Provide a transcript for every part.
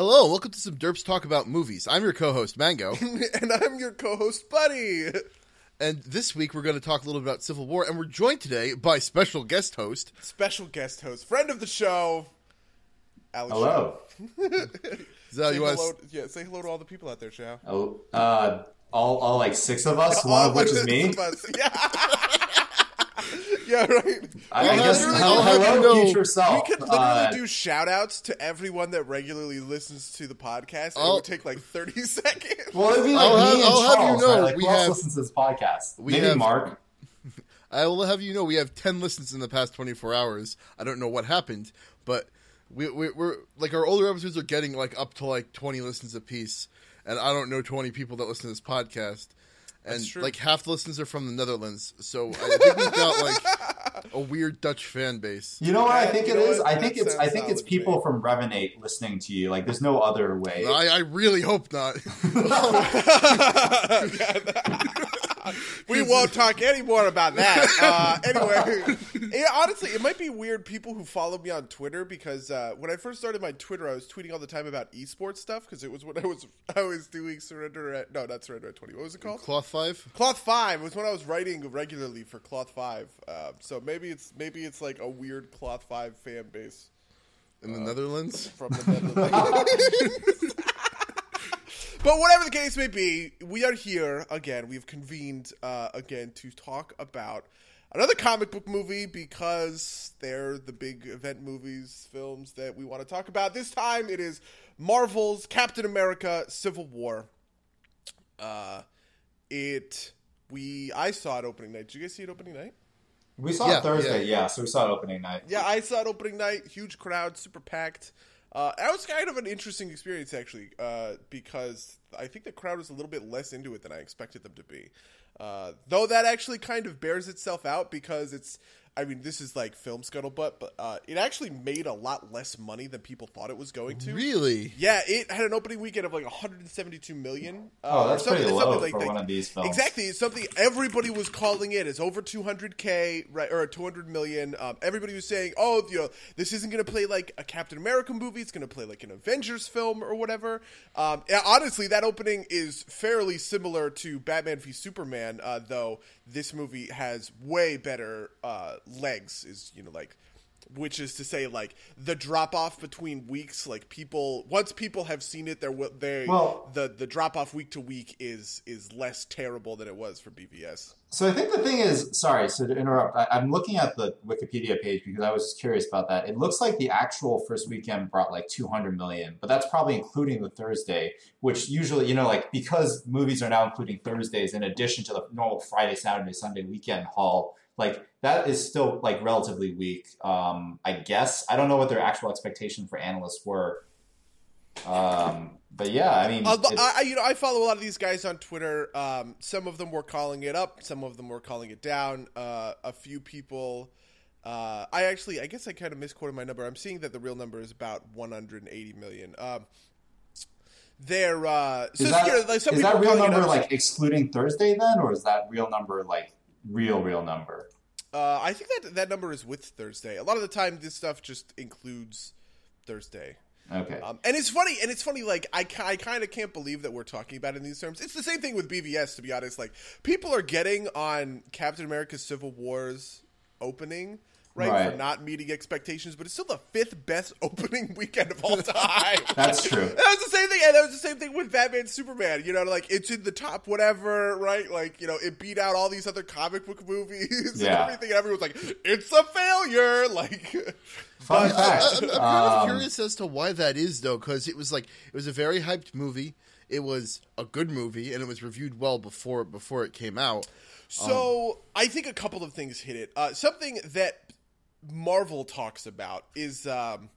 Hello, welcome to some Derps Talk About Movies. I'm your co-host, Mango. and I'm your co-host, Buddy. and this week we're going to talk a little bit about Civil War, and we're joined today by special guest host. Special guest host, friend of the show, Alex. Hello. So Say you want hello, to, yeah, say hello to all the people out there, Shao. Oh, uh, all, all like six of us, one of which is me. Yeah. yeah, right. I, I guess I'll hel- hello, know- future We could literally Uh, do shout outs to everyone that regularly listens to the podcast. and It I'll- would take like 30 seconds. well, it'd be like I'll have- and I'll have you know, right? Like, we who else have- listens to this podcast? we Maybe have- Mark. I will have you know we have 10 listens in the past 24 hours. I don't know what happened, but we, we, we're like our older episodes are getting like up to like 20 listens a piece, and I don't know 20 people that listen to this podcast. And That's true. like half the listeners are from the Netherlands, so I think we've got like a weird Dutch fan base. You know what I think you it is? I think it's I think it's people me. from Revenate listening to you. Like, there's no other way. I, I really hope not. we won't talk anymore about that. Uh, anyway, yeah, honestly, it might be weird people who follow me on Twitter because uh, when I first started my Twitter, I was tweeting all the time about esports stuff because it was when I was I was doing Surrender at no, not Surrender at Twenty. What was it called? Cloth five. Cloth Five was when I was writing regularly for Cloth Five. Uh, so maybe it's maybe it's like a weird Cloth Five fan base in the Netherlands. from the Netherlands. but whatever the case may be, we are here again. We've convened uh, again to talk about another comic book movie because they're the big event movies, films that we want to talk about. This time it is Marvel's Captain America: Civil War. Uh, it we I saw it opening night. Did you guys see it opening night? We saw Yeah, it Thursday, yeah. So we saw it opening night. Yeah, I saw it opening night. Huge crowd, super packed. Uh, that was kind of an interesting experience, actually, uh, because I think the crowd was a little bit less into it than I expected them to be. Uh, though that actually kind of bears itself out because it's. I mean, this is like film scuttlebutt, but uh, it actually made a lot less money than people thought it was going to. Really? Yeah, it had an opening weekend of like 172 million. Uh, Oh, or that's something- pretty something low like for that. one of these films. Exactly, it's something everybody was calling it. It's over 200k, right, or 200 million. Um, everybody was saying, "Oh, you know, this isn't going to play like a Captain America movie. It's going to play like an Avengers film or whatever." Um, honestly, that opening is fairly similar to Batman v Superman, uh, though this movie has way better uh, legs. Is you know like which is to say like the drop off between weeks like people once people have seen it they're they Well- the the drop off week to week is is less terrible than it was for BVS. So I think the thing is, sorry, so to interrupt, I, I'm looking at the Wikipedia page because I was just curious about that. It looks like the actual first weekend brought like 200 million, but that's probably including the Thursday, which usually, you know, like because movies are now including Thursdays in addition to the normal Friday, Saturday, Sunday weekend haul, like that is still like relatively weak. Um, I guess I don't know what their actual expectation for analysts were. Um, but yeah, I mean, Uh, I, you know I follow a lot of these guys on Twitter. Um, some of them were calling it up, some of them were calling it down. Uh, a few people. Uh, I actually, I guess I kind of misquoted my number. I'm seeing that the real number is about 180 million. Um, they're uh, so is that, you know, like some is that real number like excluding Thursday then, or is that real number like real real number? Uh, I think that that number is with Thursday. A lot of the time, this stuff just includes Thursday. Okay. Um, and it's funny, and it's funny. Like I, I kind of can't believe that we're talking about it in these terms. It's the same thing with BVS, to be honest. Like people are getting on Captain America: Civil War's opening. Right, Right. for not meeting expectations, but it's still the fifth best opening weekend of all time. That's true. That was the same thing, and that was the same thing with Batman Superman. You know, like it's in the top whatever, right? Like you know, it beat out all these other comic book movies and Yeah. everything, and everyone's like, "It's a failure!" Like, Fun I, fact. am kind of um, curious as to why that is, though, because it was like it was a very hyped movie. It was a good movie, and it was reviewed well before before it came out. So I think a couple of things hit it. Uh, something that Marvel talks about is um,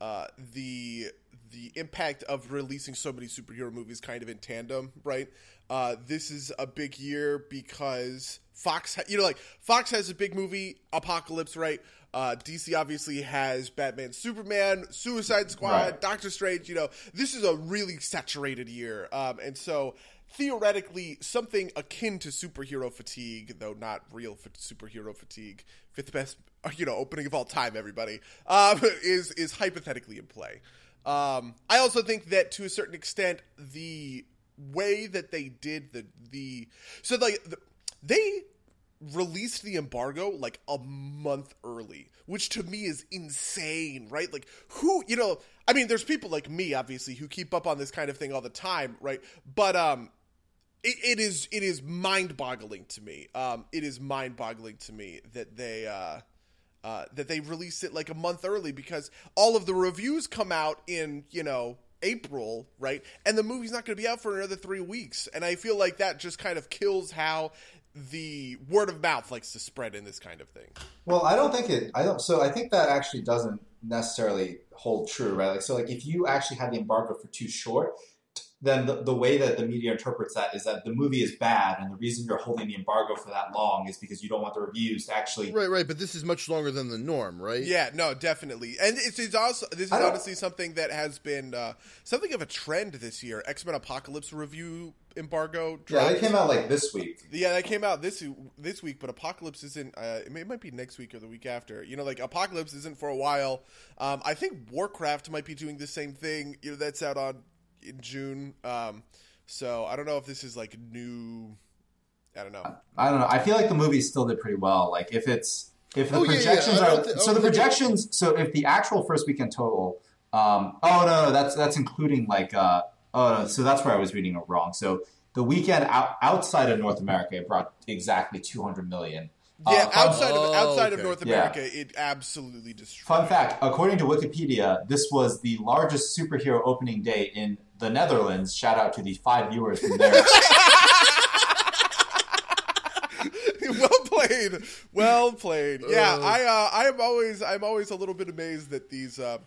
uh, the the impact of releasing so many superhero movies kind of in tandem, right? Uh, this is a big year because Fox, ha- you know, like Fox has a big movie, Apocalypse, right? Uh, DC obviously has Batman, Superman, Suicide Squad, Right. Doctor Strange. You know, this is a really saturated year, um, and so theoretically, something akin to superhero fatigue, though not real fa- superhero fatigue, fifth best, you know, opening of all time, everybody, um, is is hypothetically in play. Um, I also think that to a certain extent, the way that they did the the so like the, they released the embargo like a month early, which to me is insane, right? Like who, you know, I mean there's people like me obviously who keep up on this kind of thing all the time, right? But um it, it is it is mind-boggling to me. Um it is mind-boggling to me that they uh uh, that they released it like a month early because all of the reviews come out in you know April, right? And the movie's not going to be out for another three weeks. And I feel like that just kind of kills how the word of mouth likes to spread in this kind of thing. Well, I don't think it. I don't. So I think that actually doesn't necessarily hold true, right? Like, so like if you actually had the embargo for too short, then the, the way that the media interprets that is that the movie is bad, and the reason you're holding the embargo for that long is because you don't want the reviews to actually. Right, right. But this is much longer than the norm, right? Yeah, no, definitely. And it's, it's also this is I honestly something that has been uh, something of a trend this year. X Men Apocalypse review embargo. Yeah, they came out like this week. Yeah, that came out this this week, but Apocalypse isn't. Uh, it, may, it might be next week or the week after. You know, like Apocalypse isn't for a while. Um, I think Warcraft might be doing the same thing. You know, that's out on in June. Um, so I don't know if this is like new. I don't know. I don't know. I feel like the movie still did pretty well. Like if it's if the Oh, yeah, yeah. projections are thi- I so the think it- projections. So if the actual first weekend total. Um, oh no, no, that's that's including like uh, oh no, so that's where I was reading it wrong. So the weekend out, outside of North America it brought exactly two hundred million. Yeah, Uh, fun- outside of Oh, outside of okay. North Yeah. America, it absolutely destroyed. Fun fact: according to Wikipedia, this was the largest superhero opening day in the Netherlands. Shout out to the five viewers from there. well played, well played. Yeah. I uh, I am always I'm always a little bit amazed that these. Uh,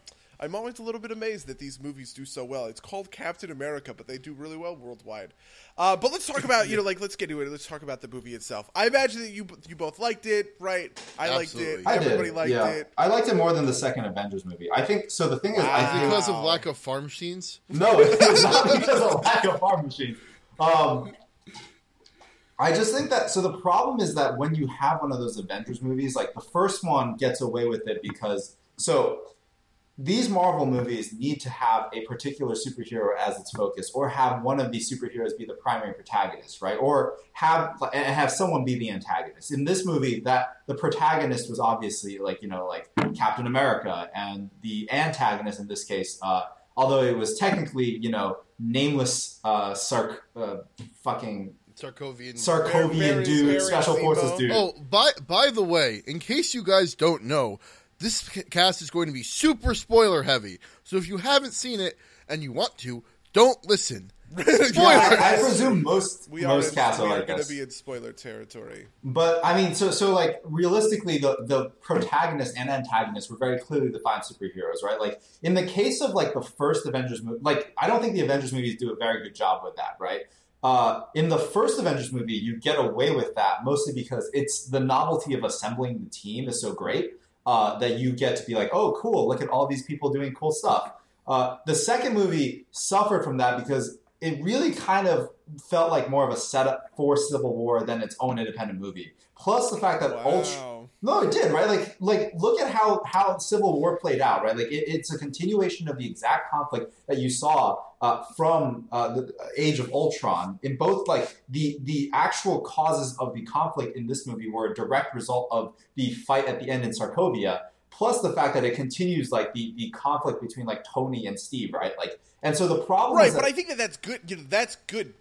I'm always a little bit amazed that these movies do so well. It's called Captain America, but they do really well worldwide. Uh, but let's talk about you know like let's get into it. Let's talk about the movie itself. I imagine that you you both liked it, right? I liked it. I Everybody did. liked yeah. it. I liked it more than the second Avengers movie. I think so. The thing is, I think Because of lack of farm machines. No, it's not because of lack of farm machines. Um, I just think that so the problem is that when you have one of those Avengers movies, like the first one gets away with it because so these Marvel movies need to have a particular superhero as its focus, or have one of these superheroes be the primary protagonist, right? Or have and have someone be the antagonist. In this movie, that the protagonist was obviously like you know like Captain America, and the antagonist in this case, uh, although it was technically you know nameless uh, Sark uh, fucking Sarkovian. Sarkovian Baron- dude, Baron special Zemo. forces dude. Oh, by by the way, in case you guys don't know, this cast is going to be super spoiler heavy. So if you haven't seen it and you want to, don't listen. Spoilers. Yeah, I, I presume most We are, most in, casts we are are like going to be in spoiler territory. But I mean, so so like realistically, the the protagonist and antagonist were very clearly defined superheroes, right? Like in the case of like the first Avengers movie, like I don't think the Avengers movies do a very good job with that, right? Uh, in the first Avengers movie, you get away with that mostly because it's the novelty of assembling the team is so great uh, that you get to be like, oh, cool, look at all these people doing cool stuff. Uh, the second movie suffered from that because it really kind of felt like more of a setup for Civil War than its own independent movie. Plus the fact that Ultron. Wow. No, it did, right? Like, like look at how how Civil War played out, right? Like, it, it's a continuation of the exact conflict that you saw uh, from uh, the Age of Ultron. In both, like the the actual causes of the conflict in this movie were a direct result of the fight at the end in Sarkovia. Plus the fact that it continues like the the conflict between like Tony and Steve, right? Like, and so the problem, Right, is but that- I think that that's good. You know, that's good.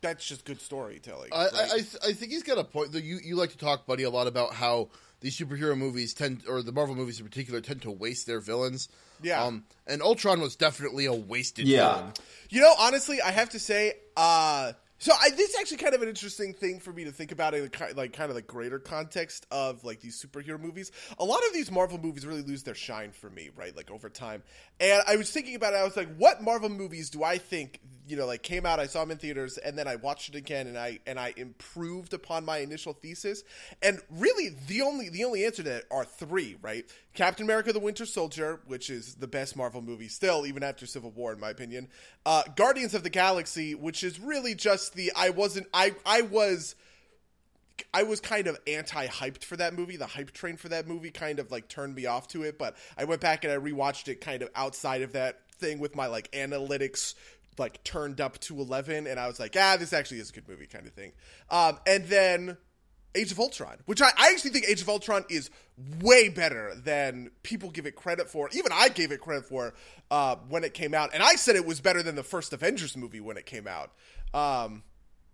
That's just good storytelling. I, I. I, th- I think he's got a point. Though you, you like to talk, buddy, a lot about how these superhero movies tend, or the Marvel movies in particular, tend to waste their villains. Yeah. Um, and Ultron was definitely a wasted Yeah. villain. You know, honestly, I have to say, uh, so I, this is actually kind of an interesting thing for me to think about in the like kind of the greater context of like these superhero movies. A lot of these Marvel movies really lose their shine for me, right? Like over time. And I was thinking about it. I was like, what Marvel movies do I think you know like came out? I saw them in theaters, and then I watched it again, and I and I improved upon my initial thesis. And really, the only the only answer to that are three, right? Captain America: The Winter Soldier, which is the best Marvel movie still, even after Civil War, in my opinion. Uh, Guardians of the Galaxy, which is really just the I wasn't I I was. I was kind of anti-hyped for that movie. The hype train for that movie kind of like turned me off to it, but I went back and I rewatched it kind of outside of that thing with my like analytics like turned up to 11 and I was like, ah, this actually is a good movie kind of thing. Um, and then Age of Ultron, which I, I actually think Age of Ultron is way better than people give it credit for. Even I gave it credit for uh, when it came out, and I said it was better than the first Avengers movie when it came out. Um,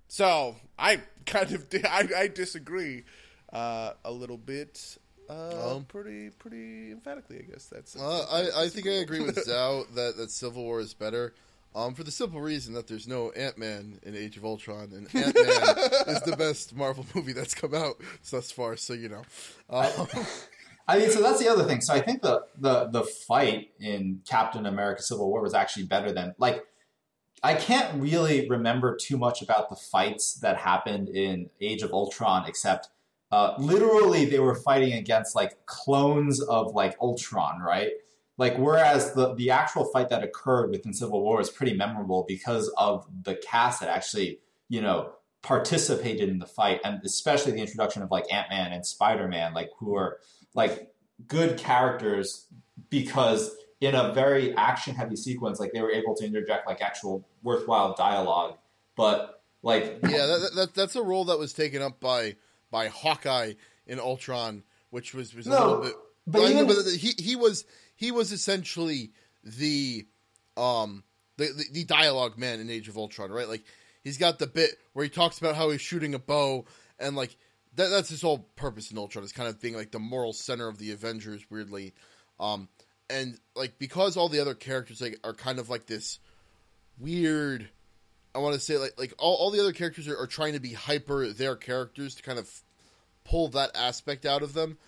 so I kind of I, I disagree uh, a little bit. Uh, Um, pretty pretty emphatically, I guess that's. Uh, I, I think I agree with Zhao that, that Civil War is better. Um, for the simple reason that there's no Ant Man in Age of Ultron, and Ant Man is the best Marvel movie that's come out thus far. So you know, um, I mean, so that's the other thing. So I think the the the fight in Captain America: Civil War was actually better than like. I can't really remember too much about the fights that happened in Age of Ultron, except uh, literally they were fighting against like clones of like Ultron, right? Like whereas the the actual fight that occurred within Civil War is pretty memorable because of the cast that actually you know participated in the fight, and especially the introduction of like Ant Man and Spider Man, like who are like good characters because in a very action heavy sequence, like they were able to interject like actual worthwhile dialogue, but like yeah, that, that, that's a role that was taken up by by Hawkeye in Ultron, which was, was a No, little bit. but know, even- but he he was he was essentially the um the, the the dialogue man in Age of Ultron, right? Like he's got the bit where he talks about how he's shooting a bow and like that, that's his whole purpose in Ultron is kind of being like the moral center of the Avengers, weirdly. Um, and like because all the other characters like are kind of like this weird. I want to say like like all, all the other characters are, are trying to be hyper their characters to kind of pull that aspect out of them.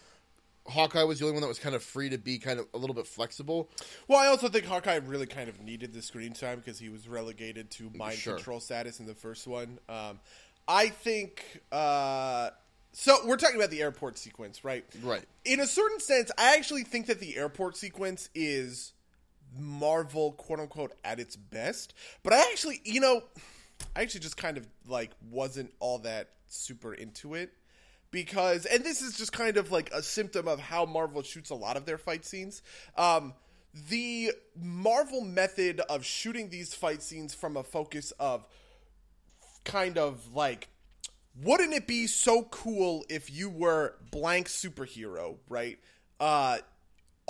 Hawkeye was the only one that was kind of free to be kind of a little bit flexible. Well, I also think Hawkeye really kind of needed the screen time because he was relegated to mind Sure. control status in the first one. Um, I think. Uh, so we're talking about the airport sequence, right? Right. In a certain sense, I actually think that the airport sequence is Marvel, quote unquote, at its best. But I actually, you know, I actually just kind of like wasn't all that super into it because, and this is just kind of like a symptom of how Marvel shoots a lot of their fight scenes. Um, the Marvel method of shooting these fight scenes from a focus of kind of like wouldn't it be so cool if you were blank superhero, right? Uh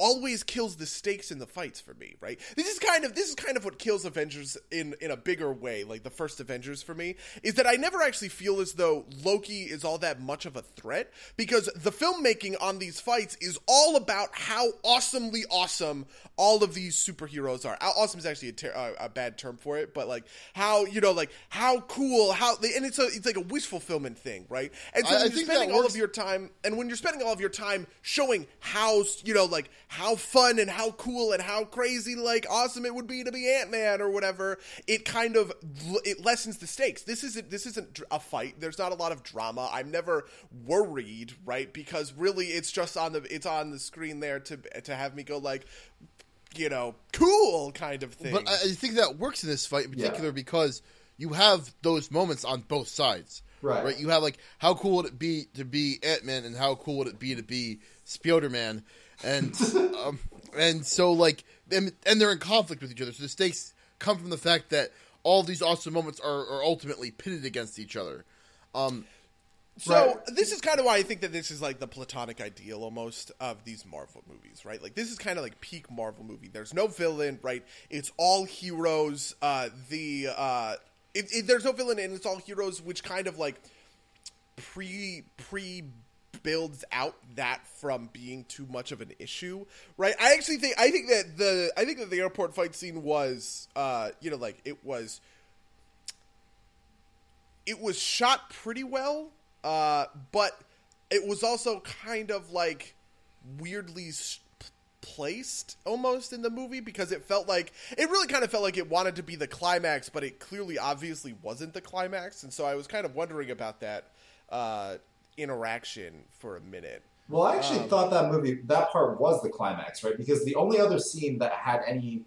always kills the stakes in the fights for me, right? This is kind of this is kind of what kills Avengers in in a bigger way, like the first Avengers for me, is that I never actually feel as though Loki is all that much of a threat because the filmmaking on these fights is all about how awesomely awesome all of these superheroes are. Awesome is actually a, ter- uh, a bad term for it, but like how you know, like how cool, how they, and it's a it's like a wish fulfillment thing, right? And so I- I you're spending all of your time, and when you're spending all of your time showing how you know, like how fun and how cool and how crazy, like awesome it would be to be Ant Man or whatever, it kind of it lessens the stakes. This isn't this isn't a fight. There's not a lot of drama. I'm never worried, right? Because really, it's just on the it's on the screen there to to have me go like, you know, cool kind of thing. But I, I think that works in this fight in particular because you have those moments on both sides. Right. Right. You have like how cool would it be to be Ant Man and how cool would it be to be Spider Man, and um, and so like and, and they're in conflict with each other. So the stakes come from the fact that all these awesome moments are, are ultimately pitted against each other. Um, So Right. this is kind of why I think that this is like the platonic ideal almost of these Marvel movies, right? Like this is kind of like peak Marvel movie. There's no villain, right? It's all heroes. Uh, the uh, it, it, there's no villain and it's all heroes, which kind of like pre pre builds out that from being too much of an issue, right? I actually think I think that the I think that the airport fight scene was, uh, you know, like it was it was shot pretty well, uh, but it was also kind of like weirdly s- placed almost in the movie because it felt like it really kind of felt like it wanted to be the climax, but it clearly obviously wasn't the climax, and so I was kind of wondering about that uh, interaction for a minute. Well, I actually Um, thought that movie, that part was the climax, right? Because the only other scene that had any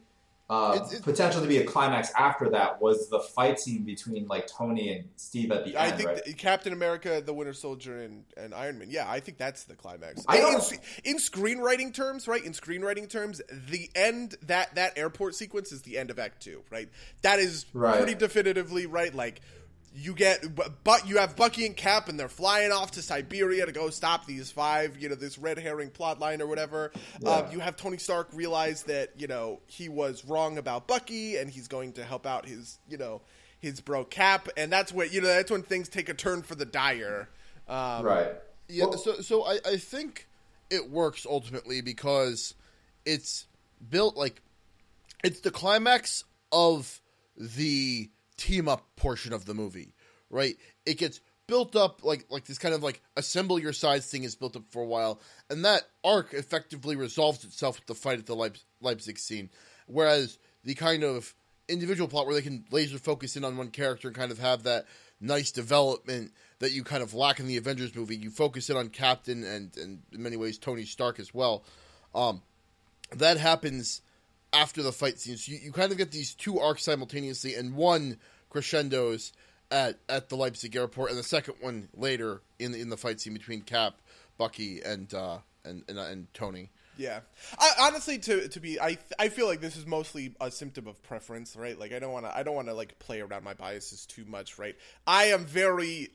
uh, It's- it's- potential to be a climax after that was the fight scene between like Tony and Steve at the I end, think right? that Captain America, the Winter Soldier, and, and Iron Man. Yeah, I think that's the climax. I in, don't- in screenwriting terms, right? In screenwriting terms, the end that that airport sequence is the end of Act Two, right? That is Right. pretty definitively right. Like you get, but you have Bucky and Cap, and they're flying off to Siberia to go stop these five. You know, this red herring plot line or whatever. Yeah. Um, you have Tony Stark realize that you know he was wrong about Bucky, and he's going to help out his you know his bro Cap, and that's when you know that's when things take a turn for the dire. Um, right. Yeah, Well- so so I, I think it works ultimately because it's built like it's the climax of the team up portion of the movie, right? It gets built up like like this kind of like assemble your sides thing is built up for a while, and that arc effectively resolves itself with the fight at the Leip- Leipzig scene, whereas the kind of individual plot where they can laser focus in on one character and kind of have that nice development that you kind of lack in the Avengers movie. You focus in on Captain and, and in many ways Tony Stark as well. Um, that happens after the fight scenes. You, you kind of get these two arcs simultaneously, and one crescendos at, at the Leipzig airport, and the second one later in the, in the fight scene between Cap, Bucky, and uh, and, and, and Tony. Yeah, I, honestly, to to be, I I feel like this is mostly a symptom of preference, right? Like I don't want to, I don't want to like play around my biases too much, right? I am very,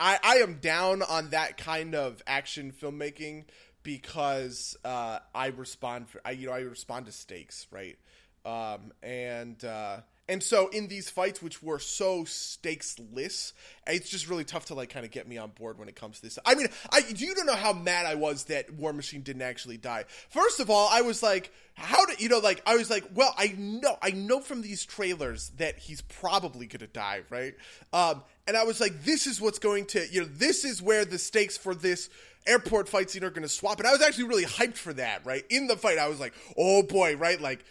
I I am down on that kind of action filmmaking because uh, I respond for, I you know I respond to stakes, right? Um, and uh, and so in these fights, which were so stakesless, it's just really tough to like kind of get me on board when it comes to this. I mean, I you don't know how mad I was that War Machine didn't actually die. First of all, I was like, how did you know? Like, I was like, well, I know, I know from these trailers that he's probably gonna die, right? Um, and I was like, this is what's going to, you know, this is where the stakes for this airport fight scene are going to swap. And I was actually really hyped for that, right? In the fight, I was like, oh boy, right? Like,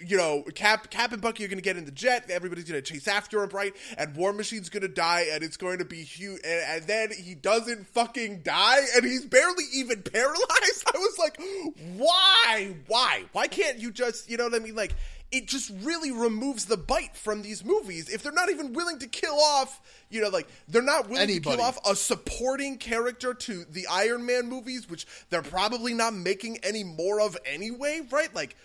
you know, Cap, Cap and Bucky are going to get in the jet. Everybody's going to chase after him, right? And War Machine's going to die, and it's going to be huge. And, and then he doesn't fucking die, and he's barely even paralyzed. I was like, why? Why? Why can't you just, you know what I mean? Like, it just really removes the bite from these movies. If they're not even willing to kill off you know like they're not willing to kill off a supporting character to the iron man movies which they're probably not making any more of anyway right? Like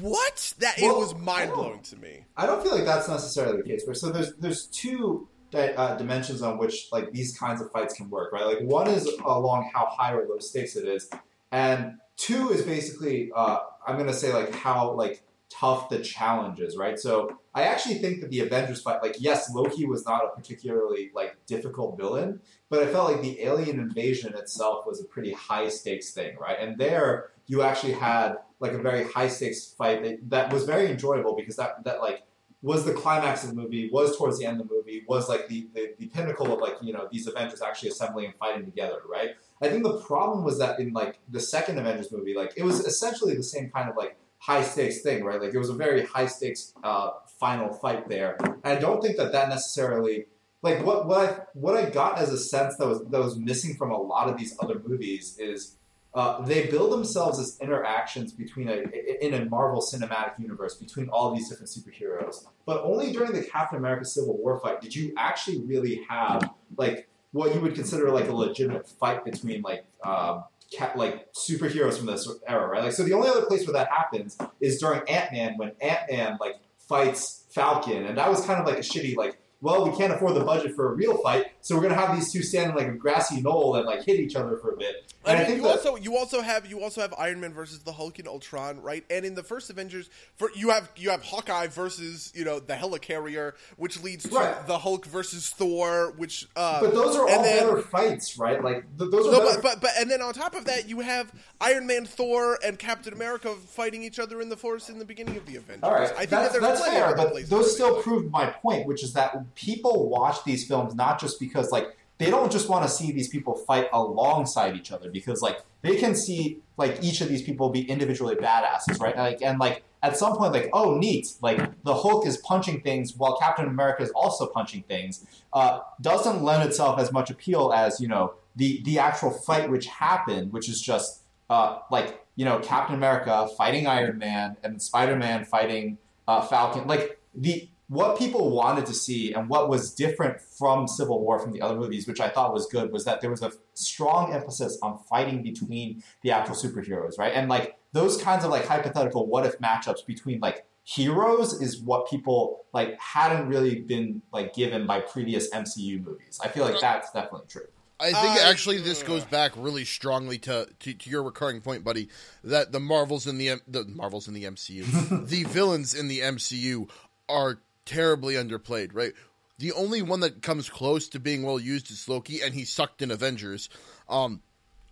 what? That it was mind-blowing to me. I don't feel like that's necessarily the case. Where so there's there's two di- uh, dimensions on which like these kinds of fights can work, right? Like one is along how high or low stakes it is, and two is basically uh, I'm gonna say like how like tough the challenge is, right? So I actually think that the Avengers fight, like yes, Loki was not a particularly like difficult villain, but I felt like the alien invasion itself was a pretty high stakes thing, right? And there you actually had like a very high stakes fight that, that was very enjoyable because that that like was the climax of the movie, was towards the end of the movie, was like the, the, the pinnacle of like, you know, these Avengers actually assembling and fighting together, right? I think the problem was that in like the second Avengers movie, like it was essentially the same kind of like high stakes thing, right? Like it was a very high stakes uh, final fight there. And I don't think that that necessarily like what what I what I got as a sense that was that was missing from a lot of these other movies is uh, they build themselves as interactions between a in a Marvel Cinematic Universe between all these different superheroes. But only during the Captain America Civil War fight did you actually really have like what you would consider like a legitimate fight between like um, ca- like superheroes from this era, right? Like so, the only other place where that happens is during Ant Man when Ant Man like fights Falcon, and that was kind of like a shitty like. Well, we can't afford the budget for a real fight, so we're gonna have these two stand in like a grassy knoll and like hit each other for a bit. I And I think you that- also you also have you also have Iron Man versus the Hulk and Ultron, right? And in the first Avengers, for you have you have Hawkeye versus you know the Helicarrier, which leads to Right. the Hulk versus Thor, which uh, But those are and all then- better fights, right? Like th- those are No, better. but, but but and then on top of that, you have Iron Man, Thor, and Captain America fighting each other in the forest in the beginning of the Avengers. all right, I think that's, that that's fair, but those still prove my point, which is that people watch these films not just because like they don't just want to see these people fight alongside each other because like they can see like each of these people be individually badasses, right? Like and like at some point, like oh neat, like the Hulk is punching things while Captain America is also punching things. Uh, doesn't lend itself as much appeal as you know the the actual fight which happened, which is just uh, like you know Captain America fighting Iron Man and Spider Man fighting uh, Falcon. Like the what people wanted to see and what was different from Civil War from the other movies, which I thought was good, was that there was a strong emphasis on fighting between the actual superheroes, right? And like those kinds of like hypothetical what if matchups between like heroes is what people like hadn't really been like given by previous MCU movies. I feel like that's definitely true. I think Uh, actually this goes back really strongly to, to, to your recurring point, buddy, that the Marvels in the the Marvels in the MCU, the villains in the MCU are terribly underplayed, right? The only one that comes close to being well used is Loki, and he sucked in Avengers. Um,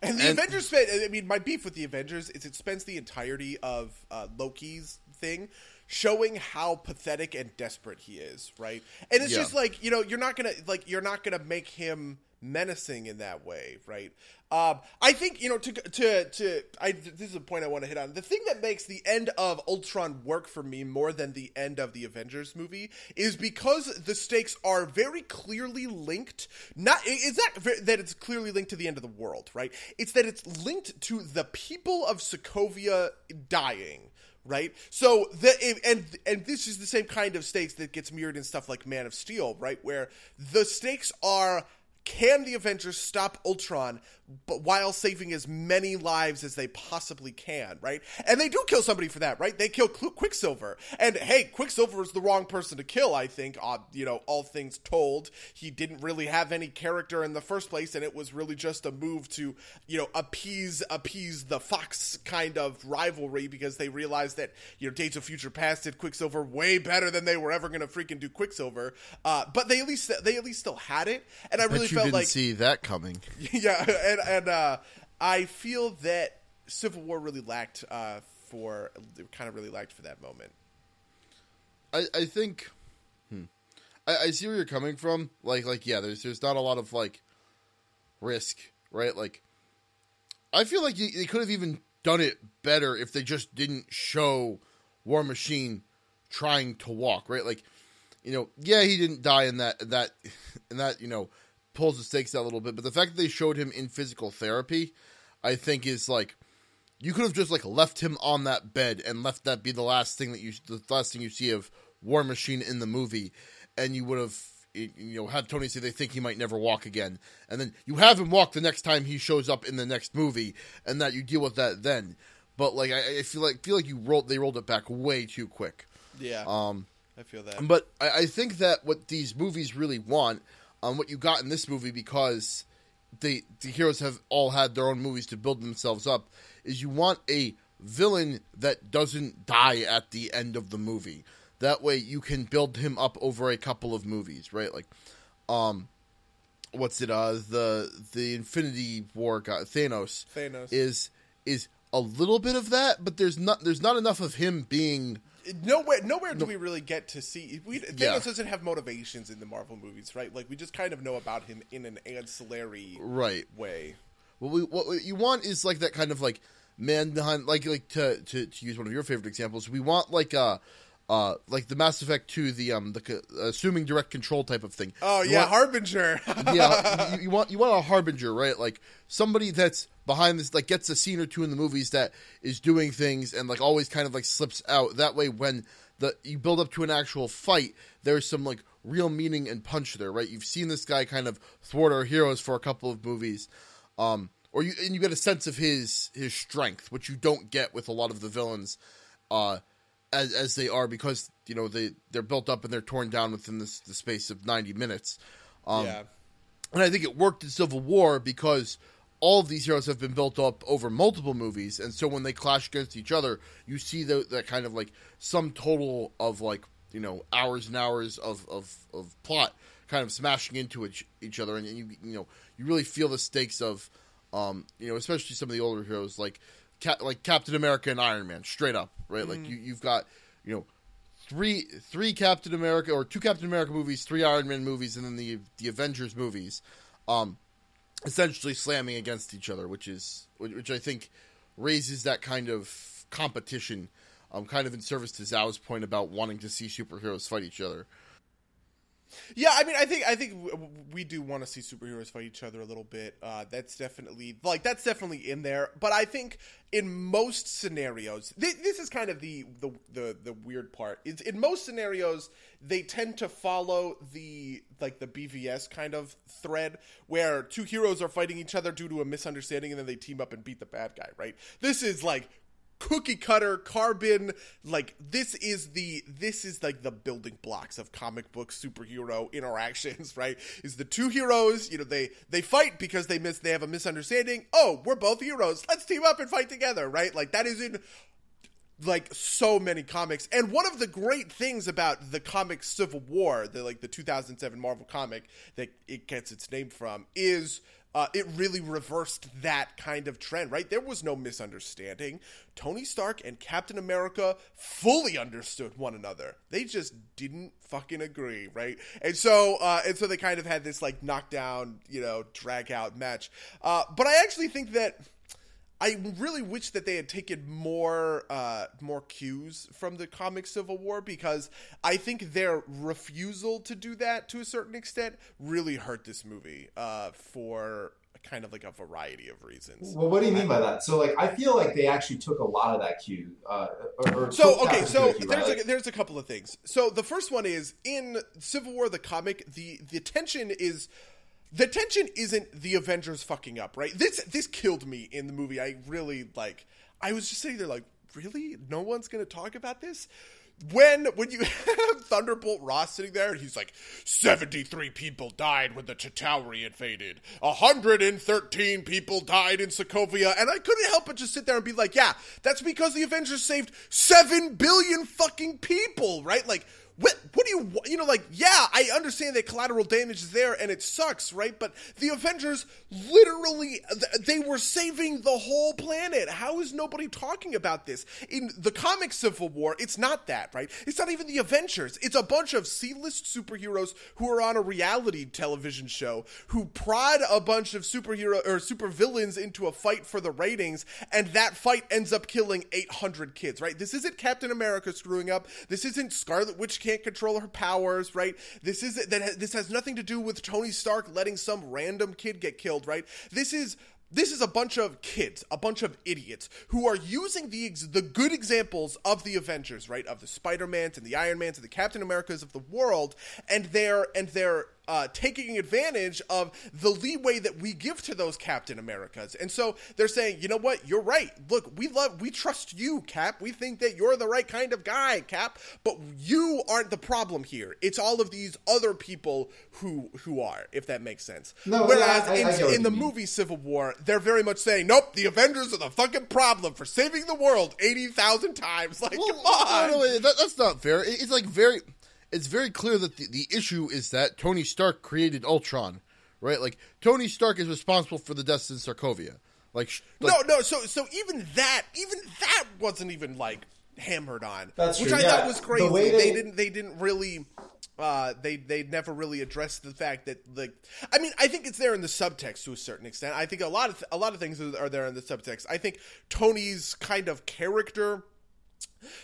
And the And- Avengers spent. I mean, my beef with the Avengers is it spends the entirety of uh, Loki's thing showing how pathetic and desperate he is, right? And it's Yeah. just like you know, you're not gonna like you're not gonna make him menacing in that way, right? Um, I think you know to to to. I this is a point I want to hit on. The thing that makes the end of Ultron work for me more than the end of the Avengers movie is because the stakes are very clearly linked. Not it's that it's clearly linked to the end of the world, right? It's that it's linked to the people of Sokovia dying right? So the and and this is the same kind of stakes that gets mirrored in stuff like Man of Steel, right? Where the stakes are can the Avengers stop Ultron but while saving as many lives as they possibly can, right? And they do kill somebody for that, right? They kill Qu- Quicksilver. And hey, Quicksilver is the wrong person to kill, I think, uh, you know, all things told. He didn't really have any character in the first place and it was really just a move to, you know, appease appease the Fox kind of rivalry because they realized that, you know, Days of Future Past did Quicksilver way better than they were ever going to freaking do Quicksilver. Uh, but they at least they at least still had it. And I really felt didn't like see that coming. yeah, and and uh, I feel that Civil War really lacked uh, for kind of really lacked for that moment. I, I think hmm, I, I see where you're coming from. Like like yeah, there's there's not a lot of like risk, right? Like I feel like you, they could have even done it better if they just didn't show War Machine trying to walk, right? Like you know, yeah, he didn't die in that that and that you know pulls the stakes out a little bit, but the fact that they showed him in physical therapy, I think is like you could have just like left him on that bed and left that be the last thing that you the last thing you see of War Machine in the movie, and you would have you know had Tony say they think he might never walk again, and then you have him walk the next time he shows up in the next movie, and that you deal with that then. But like I, I feel like feel like you rolled they rolled it back way too quick. Yeah, Um, I feel that. but I, I think that what these movies really want, um, what you got in this movie, because the the heroes have all had their own movies to build themselves up, is you want a villain that doesn't die at the end of the movie. That way, you can build him up over a couple of movies, right? Like, um, what's it? Uh, the the Infinity War guy Thanos Thanos. is is a little bit of that, but there's not there's not enough of him being nowhere, nowhere do we really get to see. We, Thanos Yeah. doesn't have motivations in the Marvel movies, right? Like we just kind of know about him in an ancillary right. way. What we what you want is like that kind of like man behind like like to to, to use one of your favorite examples. We want like uh uh like the Mass Effect 2 the um the co- assuming direct control type of thing. Oh You yeah, want- Harbinger. yeah, you, you want you want a harbinger, right? Like somebody that's behind this, like gets a scene or two in the movies that is doing things and like always kind of like slips out. That way, when the you build up to an actual fight, there's some like real meaning and punch there, right? You've seen this guy kind of thwart our heroes for a couple of movies, um, or you and you get a sense of his his strength, which you don't get with a lot of the villains. Uh, as, as they are because you know they they're built up and they're torn down within this the space of 90 minutes um, yeah, and I think it worked in Civil War because all of these heroes have been built up over multiple movies, and so when they clash against each other, you see the, that kind of like sum total of like you know hours and hours of of, of plot kind of smashing into each, each other, and you you know you really feel the stakes of um, you know especially some of the older heroes like Cap, like Captain America and Iron Man, straight up, right? Like you you've got you know three three Captain America or two Captain America movies, three Iron Man movies, and then the the Avengers movies, um, essentially slamming against each other, which is which, I think raises that kind of competition, um, kind of in service to Zhao's point about wanting to see superheroes fight each other. Yeah, I mean, I think I think we do want to see superheroes fight each other a little bit. Uh, that's definitely like that's definitely in there. But I think in most scenarios, th- this is kind of the, the the the weird part. Is in most scenarios they tend to follow the like the BVS kind of thread where two heroes are fighting each other due to a misunderstanding, and then they team up and beat the bad guy. Right? This is like cookie cutter carbon like this is the this is like the building blocks of comic book superhero interactions right? Is the two heroes you know they they fight because they miss they have a misunderstanding. Oh we're both heroes. Let's team up and fight together right? Like that is in like so many comics. And one of the great things about the comic civil war the like the 2007 marvel comic that it gets its name from is uh, it really reversed that kind of trend, right? There was no misunderstanding. Tony Stark and Captain America fully understood one another. They just didn't fucking agree, right? And so, uh, and so they kind of had this like knockdown, you know, drag out match. Uh, but I actually think that. I really wish that they had taken more uh, more cues from the comic Civil War because I think their refusal to do that to a certain extent really hurt this movie uh, for kind of like a variety of reasons. Well, what do you mean by that? So, like, I feel like they actually took a lot of that cue. Uh, or, or So okay, so cue, there's right? a, there's a couple of things. So the first one is in Civil War the comic, the the tension is the tension isn't the Avengers fucking up, right? This this killed me in the movie. I really like I was just sitting there like, really? No one's to talk about this? When when you have Thunderbolt Ross sitting there and he's like, 73 people died when the Chitauri invaded. 113 people died in Sokovia. And I couldn't help but just sit there and be like, yeah, that's because the Avengers saved 7 billion fucking people, right? Like, what, what do you you know like yeah i understand that collateral damage is there and it sucks right? But the avengers literally they were saving the whole planet. How is nobody talking about this? In the comic civil war it's not that right? It's not even the avengers. It's a bunch of c-list superheroes who are on a reality television show who prod a bunch of superhero or supervillains into a fight for the ratings and that fight ends up killing 800 kids right? This isn't captain america screwing up. This isn't scarlet witch can't control her powers, right? This is that this has nothing to do with Tony Stark letting some random kid get killed, right? This is this is a bunch of kids, a bunch of idiots who are using the ex- the good examples of the Avengers, right? Of the Spider-Mans and the Iron Mans and the Captain Americas of the world, and they're and they're uh, taking advantage of the leeway that we give to those Captain Americas. And so they're saying, you know what, you're right. Look, we love, we trust you, Cap. We think that you're the right kind of guy, Cap. But you aren't the problem here. It's all of these other people who who are, if that makes sense. No, Whereas I- I in, what in the mean. movie Civil War, they're very much saying, nope, the Avengers are the fucking problem for saving the world eighty thousand times. Like, Well, come on. no, no, wait, that, that's not fair. It- It's like very, it's very clear that the, the issue is that Tony Stark created Ultron, right? Like Tony Stark is responsible for the deaths in Sarkovia. Like, sh- like no, no. So, so even that, even that wasn't even like hammered on, That's which true, I yeah. thought was crazy. way they, they- didn't, they didn't really, uh, they they never really addressed the fact that like, I mean, I think it's there in the subtext to a certain extent. I think a lot of a lot of things are there in the subtext. I think Tony's kind of character.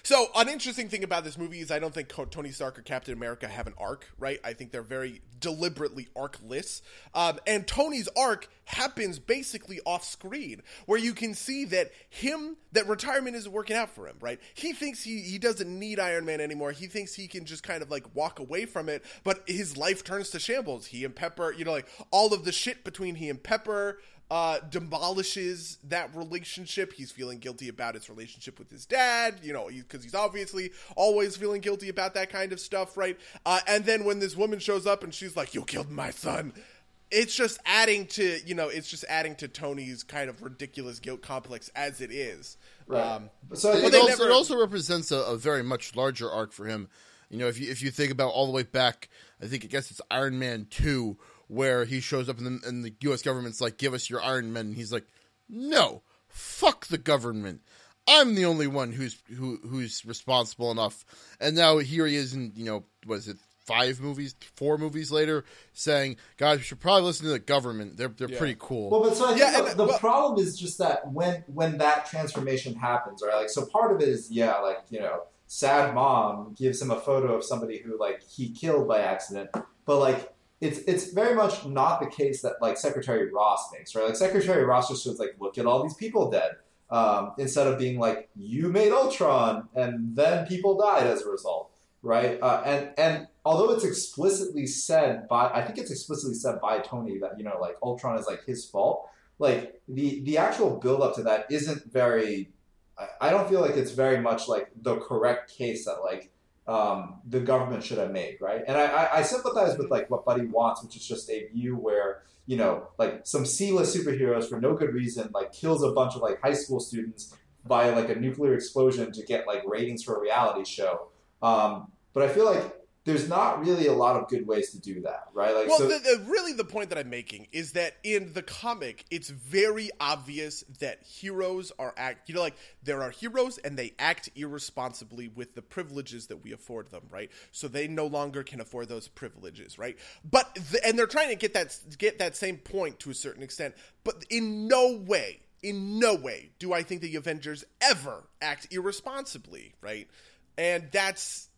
So, an interesting thing about this movie is I don't think Tony Stark or Captain America have an arc, right? I think they're very deliberately arcless. Um, and Tony's arc happens basically off screen, where you can see that him, that retirement isn't working out for him, right? He thinks he, he doesn't need Iron Man anymore. He thinks he can just kind of like walk away from it, but his life turns to shambles. He and Pepper, you know, like all of the shit between he and Pepper uh, demolishes that relationship. He's feeling guilty about his relationship with his dad, you know, because he's obviously always feeling guilty about that kind of stuff, right? Uh, and then when this woman shows up and she's like, "You killed my son," it's just adding to, you know, it's just adding to Tony's kind of ridiculous guilt complex as it is. Right. Um, so it, they also, never- it also represents a, a very much larger arc for him. You know, if you if you think about all the way back, I think I guess it's Iron Man two, where he shows up and the, and the U.S. government's like, "Give us your Iron Men," and he's like, "No, fuck the government. I'm the only one who's who who's responsible enough." And now here he is, in you know, was it? Five movies, four movies later, saying, "Guys, we should probably listen to the government. They're they're Yeah. pretty cool." Well, but so I think Yeah, the, and- the well- problem is just that when when that transformation happens, right? Like, so part of it is yeah, like you know, sad mom gives him a photo of somebody who like he killed by accident, but like it's it's very much not the case that like Secretary Ross makes, right? Like Secretary Ross just was like, look at all these people dead. Um, instead of being like, you made Ultron and then people died as a result, right? Uh, and and although it's explicitly said by, I think it's explicitly said by Tony that you know like Ultron is like his fault. Like the the actual build up to that isn't very. I, I don't feel like it's very much like the correct case that like um, the government should have made, right? And I, I, I sympathize with like what Buddy wants, which is just a view where you know like some C-list superheroes for no good reason like kills a bunch of like high school students via like a nuclear explosion to get like ratings for a reality show. Um, but I feel like there's not really a lot of good ways to do that, right? Like, well, so, the, the, really, the point that I'm making is that in the comic, it's very obvious that heroes are act. You know, like there are heroes and they act irresponsibly with the privileges that we afford them, right? So they no longer can afford those privileges, right? But the, and they're trying to get that get that same point to a certain extent, but in no way, in no way, do I think the Avengers ever act irresponsibly, right? And that's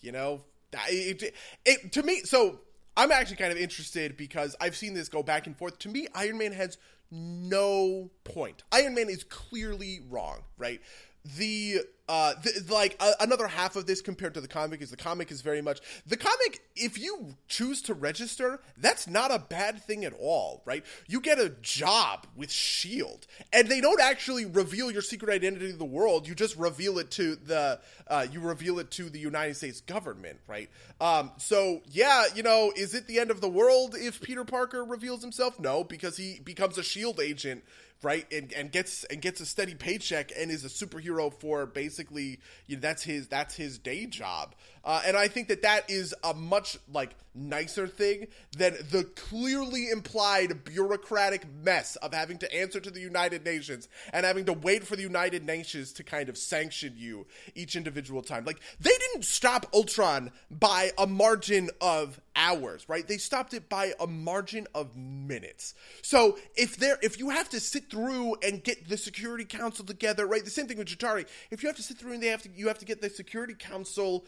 you know it, it, to me so i'm actually kind of interested because i've seen this go back and forth. To me iron man has no point. Iron man is clearly wrong right the uh like uh, another half of this compared to the comic is the comic is very much the comic if you choose to register that's not a bad thing at all right? You get a job with shield and they don't actually reveal your secret identity to the world. You just reveal it to the uh, you reveal it to the united states government right? Um so yeah you know is it the end of the world if peter parker reveals himself? No because he becomes a shield agent right and, and gets and gets a steady paycheck and is a superhero for basically you know, that's his that's his day job uh, and i think that that is a much like nicer thing than the clearly implied bureaucratic mess of having to answer to the united nations and having to wait for the united nations to kind of sanction you each individual time like they didn't stop ultron by a margin of hours right they stopped it by a margin of minutes so if there if you have to sit through and get the Security Council together, right? The same thing with Chitauri. If you have to sit through and they have to, you have to get the Security Council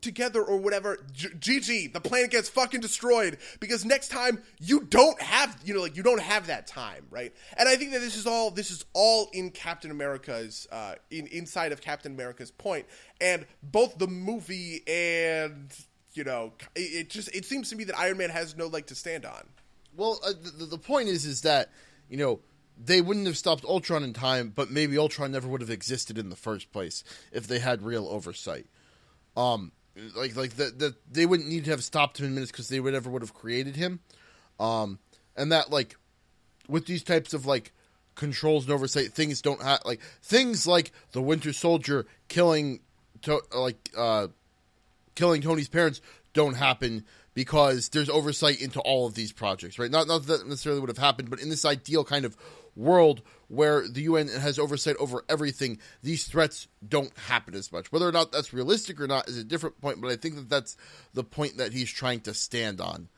together or whatever. GG, the planet gets fucking destroyed because next time you don't have, you know, like you don't have that time, right? And I think that this is all this is all in Captain America's uh, in inside of Captain America's point, and both the movie and you know, it, just it seems to me that Iron Man has no leg to stand on. Well, uh, the, the point is, is that you know they wouldn't have stopped Ultron in time, but maybe Ultron never would have existed in the first place if they had real oversight. Um, like like that the, they wouldn't need to have stopped him in minutes because they would never would have created him. Um, and that like with these types of like controls and oversight, things don't have like things like the Winter Soldier killing to, like uh, killing Tony's parents don't happen because there's oversight into all of these projects, right? Not not that necessarily would have happened, but in this ideal kind of world where the UN has oversight over everything, these threats don't happen as much. Whether or not that's realistic or not is a different point, but I think that that's the point that he's trying to stand on.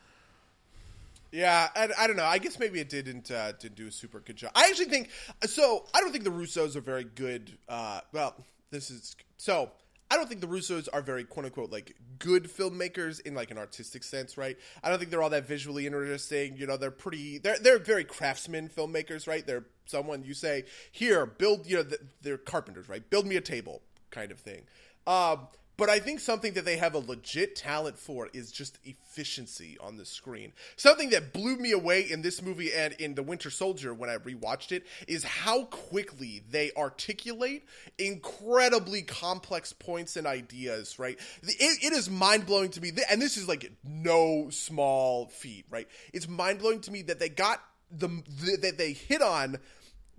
Yeah, I, I don't know. I guess maybe it didn't uh, didn't do a super good job. I actually think so. I don't think the Russos are very good. Uh, well, this is so. I don't think the Russos are very quote unquote like good filmmakers in like an artistic sense, right? I don't think they're all that visually interesting. You know, they're pretty they're they're very craftsman filmmakers, right? They're someone you say, "Here, build, you know, they're carpenters, right? Build me a table." kind of thing. Um, but I think something that they have a legit talent for is just efficiency on the screen. Something that blew me away in this movie and in The Winter Soldier when I rewatched it is how quickly they articulate incredibly complex points and ideas, right? it, it is mind blowing to me, and this is like no small feat, right? It's mind blowing to me that they got the, the that they hit on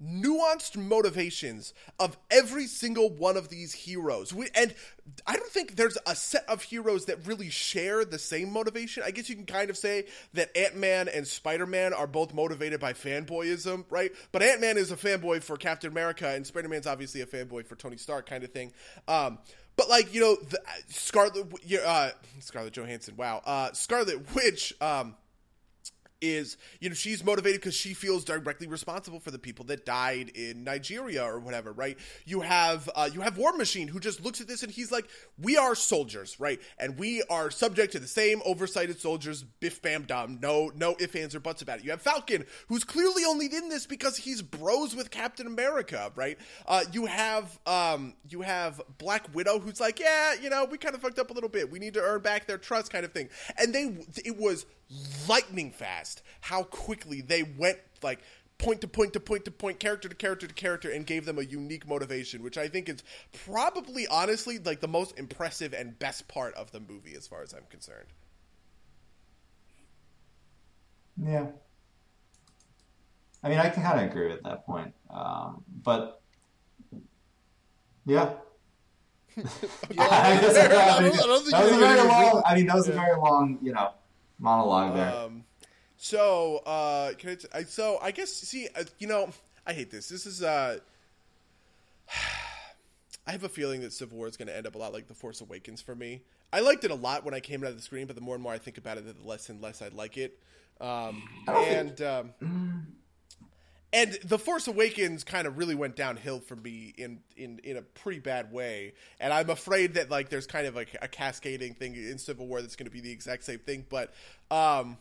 nuanced motivations of every single one of these heroes. We, and I don't think there's a set of heroes that really share the same motivation. I guess you can kind of say that Ant Man and Spider Man are both motivated by fanboyism, right? But Ant Man is a fanboy for Captain America, and Spider Man's obviously a fanboy for Tony Stark, kind of thing. Um, but like you know, the, Scarlet, uh, Scarlett Johansson, wow, uh, Scarlet Witch. Um, is you know she's motivated because she feels directly responsible for the people that died in Nigeria or whatever, right? You have uh, you have War Machine who just looks at this and he's like, "We are soldiers, right? And we are subject to the same oversighted soldiers. Biff bam dum. No no ifs ands or buts about it. You have Falcon who's clearly only in this because he's bros with Captain America, right? Uh, you have um you have Black Widow who's like, yeah, you know, we kind of fucked up a little bit. We need to earn back their trust, kind of thing. And they it was lightning fast how quickly they went like point to point to point to point, character to character to character, and gave them a unique motivation, which I think is probably, honestly, like the most impressive and best part of the movie, as far as I'm concerned. Yeah. I mean, I can kind of agree with that point, um, but yeah. I guess. I, I mean, don't- I don't think that was a very long. I mean, that was a very long, you know, monologue there. Um, so, uh, can I, t- I, so I guess see, uh, you know, I hate this. This is, uh, I have a feeling that Civil War is going to end up a lot like The Force Awakens for me. I liked it a lot when I came out of the screen, but the more and more I think about it, the less and less I like it. Um, and um, and The Force Awakens kind of really went downhill for me in, in in a pretty bad way. And I'm afraid that like there's kind of like a cascading thing in Civil War that's going to be the exact same thing. But um,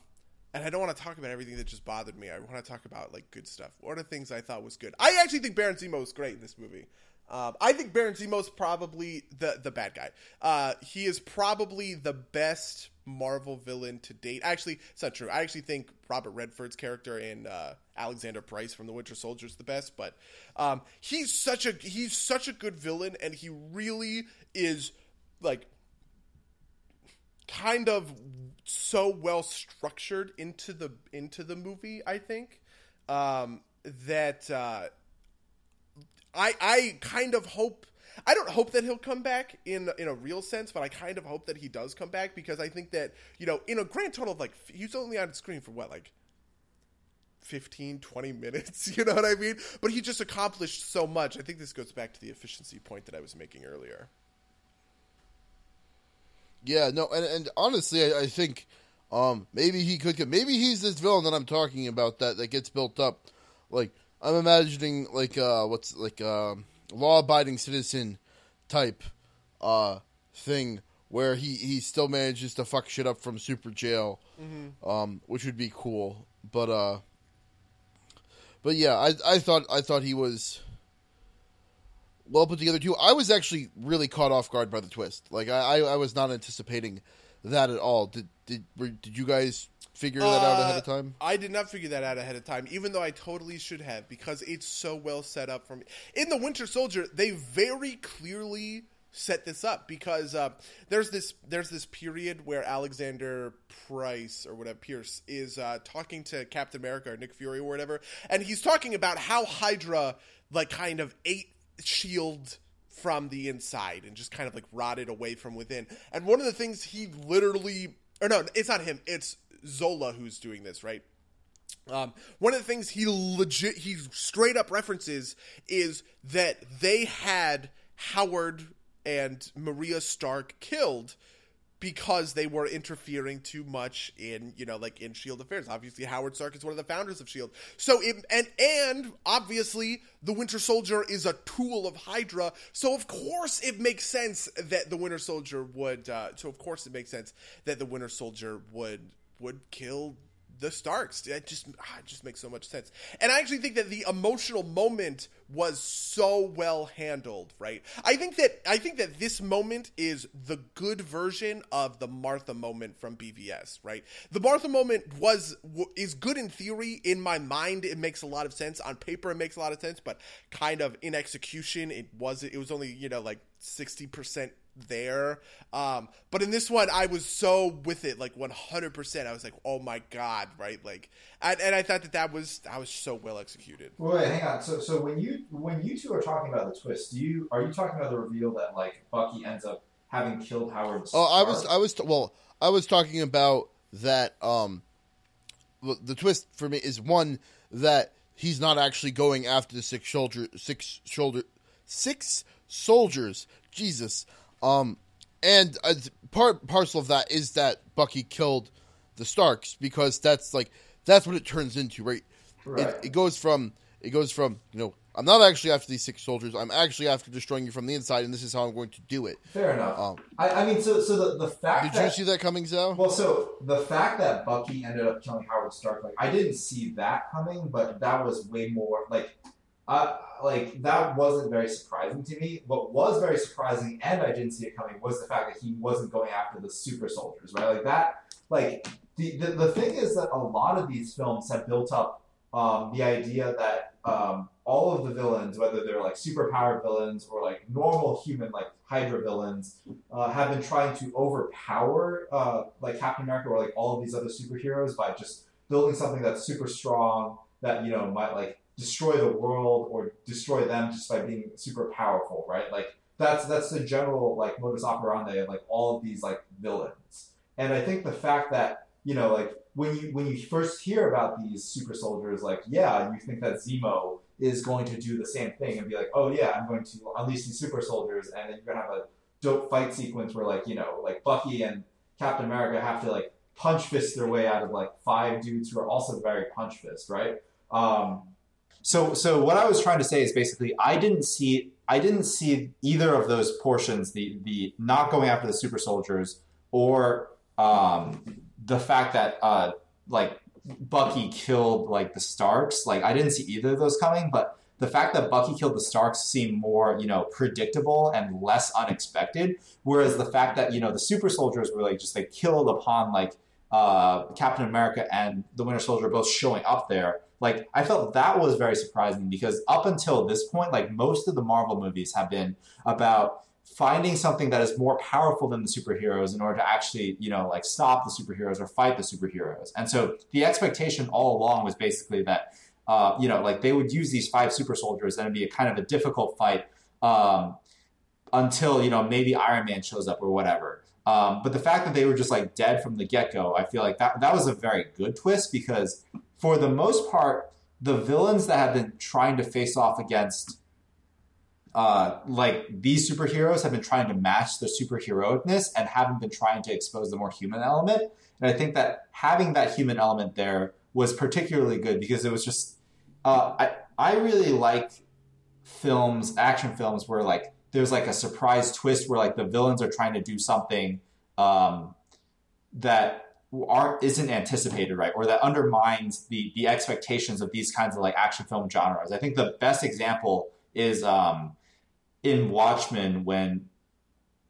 and I don't want to talk about everything that just bothered me. I want to talk about like good stuff. One of the things I thought was good. I actually think Baron Zemo is great in this movie. Um, I think Baron Zemo's probably the the bad guy. Uh, he is probably the best Marvel villain to date. Actually, it's not true. I actually think Robert Redford's character in uh, Alexander Price from The Winter Soldier is the best. But um, he's such a he's such a good villain, and he really is like kind of so well structured into the into the movie. I think um, that uh, I I kind of hope. I don't hope that he'll come back in in a real sense, but I kind of hope that he does come back because I think that you know in a grand total of like he's only on screen for what like 15 20 minutes you know what i mean but he just accomplished so much i think this goes back to the efficiency point that i was making earlier Yeah, no, and, and honestly, I, I think um, maybe he could. get- Maybe he's this villain that I'm talking about that that gets built up. Like I'm imagining, like uh, what's like um law-abiding citizen type uh, thing where he he still manages to fuck shit up from super jail, um, which would be cool. But uh, but yeah, I I thought I thought he was well put together too. I was actually really caught off guard by the twist. Like I, I, I was not anticipating that at all. Did did were, did you guys figure that out ahead of Uh, time? I did not figure that out ahead of time, even though I totally should have, because it's so well set up for me. In the Winter Soldier, they very clearly set this up because uh, there's this there's this period where Alexander Price or whatever Pierce is uh, talking to Captain America or Nick Fury or whatever, and he's talking about how Hydra like kind of ate Shield from the inside and just kind of like rotted away from within. And one of the things he literally or no, it's not him, it's Zola who's doing this, right? Um, one of the things he legit, he straight up references is that they had Howard and Maria Stark killed because they were interfering too much in you know like in shield affairs. Obviously howard stark is one of the founders of shield so it, and and obviously the winter soldier is a tool of hydra. So of course it makes sense that the winter soldier would uh, so of course it makes sense that the winter soldier would would kill the Starks. It just ah, just makes so much sense. And I actually think that the emotional moment was so well handled, right? I think that I think that this moment is the good version of the Martha moment from BVS, right? The Martha moment was is good in theory. In my mind, it makes a lot of sense. On paper, it makes a lot of sense, but kind of in execution, it was it was only you know like sixty percent there. Um, but in this one, I was so with it, like 100%. I was like, oh my God, right? Like, and, and I thought that that was, that was so well executed. Wait, wait, hang on. So, so when you when you two are talking about the twist, do you are you talking about the reveal that like Bucky ends up having killed Howard? Oh, I was I was well, I was talking about that. Um, the twist for me is one that he's not actually going after the six shoulder six shoulder six soldiers. Jesus. Um, and uh, part parcel of that is that Bucky killed the Starks because that's like that's what it turns into, right? Right. It, it goes from it goes from you know I'm not actually after these six soldiers. I'm actually after destroying you from the inside, and this is how I'm going to do it. Fair enough. Um, I, I mean, so so the, the fact Did that you see that coming, Zao? Well, so the fact that Bucky ended up killing Howard Stark, like I didn't see that coming, but that was way more like, uh, like that wasn't very surprising to me. What was very surprising, and I didn't see it coming, was the fact that he wasn't going after the super soldiers, right? Like that, like the the, the thing is that a lot of these films have built up um, the idea that um, all of the villains, whether they're like superpowered villains or like normal human like Hydra villains, uh, have been trying to overpower uh, like Captain America or like all of these other superheroes by just building something that's super strong that you know might like destroy the world or destroy them just by being super powerful, right? Like that's that's the general like modus operandi of like all of these like villains. And I think the fact that you know like when you when you first hear about these super soldiers, like yeah, you think that Zemo is going to do the same thing and be like, oh yeah, I'm going to unleash these super soldiers, and then you're gonna have a dope fight sequence where like you know like Bucky and Captain America have to like punch fist their way out of like five dudes who are also very punch fist, right? Um, so so what I was trying to say is basically I didn't see I didn't see either of those portions the the not going after the super soldiers or um, the fact that uh, like Bucky killed like the Starks. Like I didn't see either of those coming but the fact that Bucky killed the Starks seemed more you know predictable and less unexpected. Whereas the fact that you know the super soldiers were like just like killed upon like uh, Captain America and the Winter Soldier both showing up there like I felt that was very surprising because up until this point, like most of the Marvel movies have been about finding something that is more powerful than the superheroes in order to actually, you know, like stop the superheroes or fight the superheroes. And so the expectation all along was basically that, uh, you know, like they would use these five super soldiers and it'd be a kind of a difficult fight um, until, you know, maybe Iron Man shows up or whatever. Um, but the fact that they were just like dead from the get go, I feel like that that was a very good twist because for the most part, the villains that have been trying to face off against, uh, like these superheroes, have been trying to match their superheroicness and haven't been trying to expose the more human element. And I think that having that human element there was particularly good because it was just, uh, I I really like films, action films where like there's like a surprise twist where like the villains are trying to do something um, that aren't isn't anticipated right? Or that undermines the the expectations of these kinds of like action film genres. I think the best example is um in watchmen when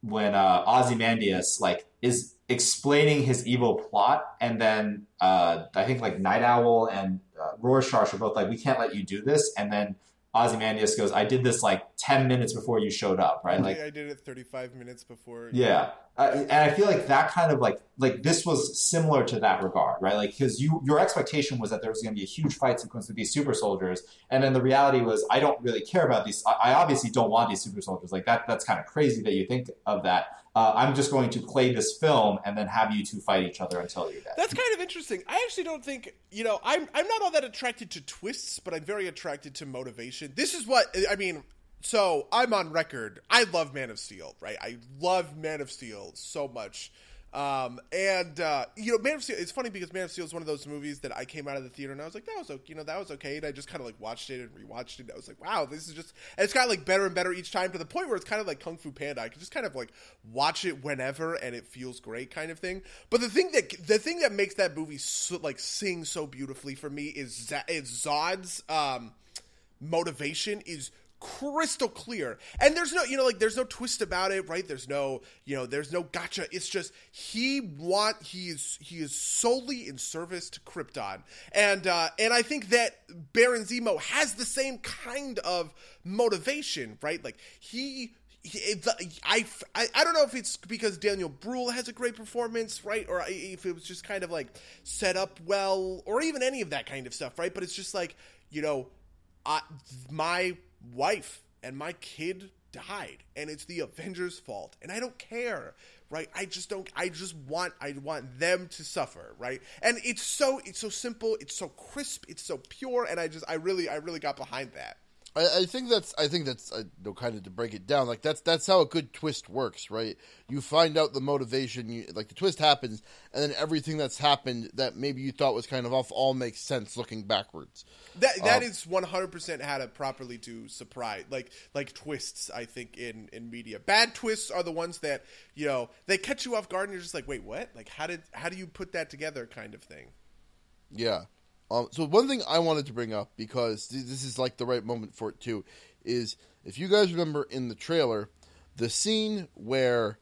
when uh ozymandias like is explaining his evil plot and then uh i think like night owl and uh, rorschach are both like we can't let you do this and then Ozymandias goes, I did this like 10 minutes before you showed up, right? Like, I did it 35 minutes before. yeah. Uh, and I feel like that kind of like, like this was similar to that regard, right? Like, cause you, your expectation was that there was going to be a huge fight sequence with these super soldiers. And then the reality was, I don't really care about these. I, I obviously don't want these super soldiers. Like that, that's kind of crazy that you think of that. Uh, I'm just going to play this film and then have you two fight each other until you're dead. That's kind of interesting. I actually don't think you know. I'm I'm not all that attracted to twists, but I'm very attracted to motivation. This is what I mean. So I'm on record. I love Man of Steel, right? I love Man of Steel so much. Um, and uh, you know, Man of Steel. It's funny because Man of Steel is one of those movies that I came out of the theater and I was like, that was okay. You know, that was okay. And I just kind of like watched it and rewatched it. And I was like, wow, this is just. And it's got like better and better each time to the point where it's kind of like Kung Fu Panda. I can just kind of like watch it whenever and it feels great, kind of thing. But the thing that the thing that makes that movie so, like sing so beautifully for me is Z- is Zod's um, motivation is crystal clear. And there's no you know like there's no twist about it right? There's no you know there's no gotcha. It's just he want he is he is solely in service to krypton. And uh and i think that baron zemo has the same kind of motivation right? Like he I, I, I don't know if it's because Daniel Bruhl has a great performance, right? Or if it was just kind of like set up well, or even any of that kind of stuff, right? But it's just like, you know, I, my wife and my kid died and it's the avengers fault and i don't care right? I just don't i just want i want them to suffer right? And it's so it's so simple it's so crisp it's so pure and i just i really i really got behind that I, I think that's I think that's uh, no kind of to break it down like that's that's how a good twist works right you find out the motivation you like the twist happens and then everything that's happened that maybe you thought was kind of off all makes sense looking backwards That that Um, is one hundred percent how to properly do surprise like like twists. I think in in media, bad twists are the ones that you know they catch you off guard and you're just like, wait, what? Like how did how do you put that together? Kind of thing. Yeah. Um, so one thing I wanted to bring up because th- this is like the right moment for it too, is if you guys remember in the trailer, the scene where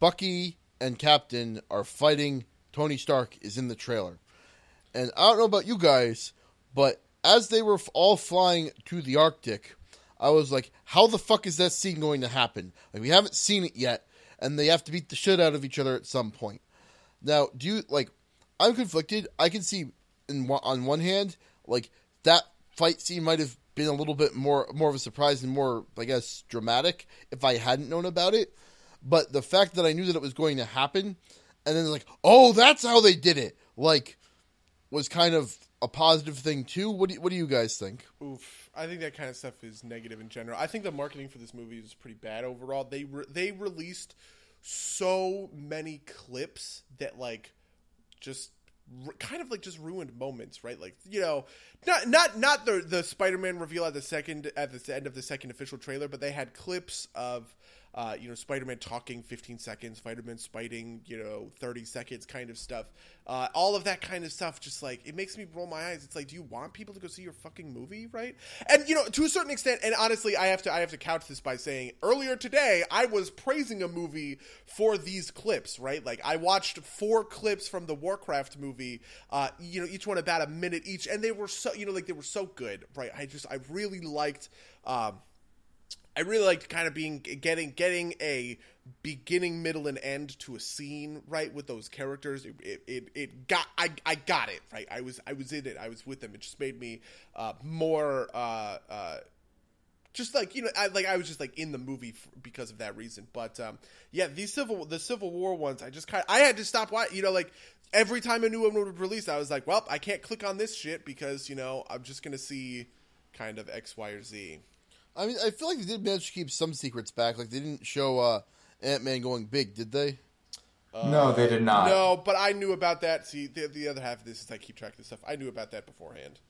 Bucky and Captain are fighting Tony Stark is in the trailer, and I don't know about you guys, but as they were all flying to the Arctic, I was like, how the fuck is that scene going to happen? Like we haven't seen it yet, and they have to beat the shit out of each other at some point. Now, do you like? I'm conflicted. I can see in on one hand, like that fight scene might have been a little bit more more of a surprise and more, I guess, dramatic if I hadn't known about it. But the fact that I knew that it was going to happen, and then like, oh, that's how they did it, like, was kind of a positive thing too. What do what do you guys think? Oof, I think that kind of stuff is negative in general. I think the marketing for this movie is pretty bad overall. They re- they released so many clips that like just kind of like just ruined moments, right? Like you know, not not not the the Spider-Man reveal at the second at the end of the second official trailer, but they had clips of. Uh, you know, Spider-Man talking 15 seconds, Spider-Man spiting, you know, 30 seconds kind of stuff. Uh, all of that kind of stuff, just like, it makes me roll my eyes. It's like, do you want people to go see your fucking movie, right? And, you know, to a certain extent, and honestly, I have to, I have to couch this by saying, earlier today, I was praising a movie for these clips, right? Like, I watched four clips from the Warcraft movie, uh, you know, each one about a minute each, and they were so, you know, like, they were so good, right? I just, I really liked, um, I really liked kind of being getting getting a beginning, middle, and end to a scene right with those characters. It it, it, it got I, I got it right. I was I was in it. I was with them. It just made me uh, more uh, uh, just like you know I, like I was just like in the movie f- because of that reason. But um, yeah, these civil the Civil War ones, I just kind I had to stop watching. You know, like every time a new one would release, I was like, well, I can't click on this shit because you know I'm just gonna see kind of X, Y, or Z. I mean, I feel like they did manage to keep some secrets back. Like they didn't show uh, Ant Man going big, did they? no, they did not. No, but I knew about that. See, the, the other half of this is I keep track of this stuff. I knew about that beforehand.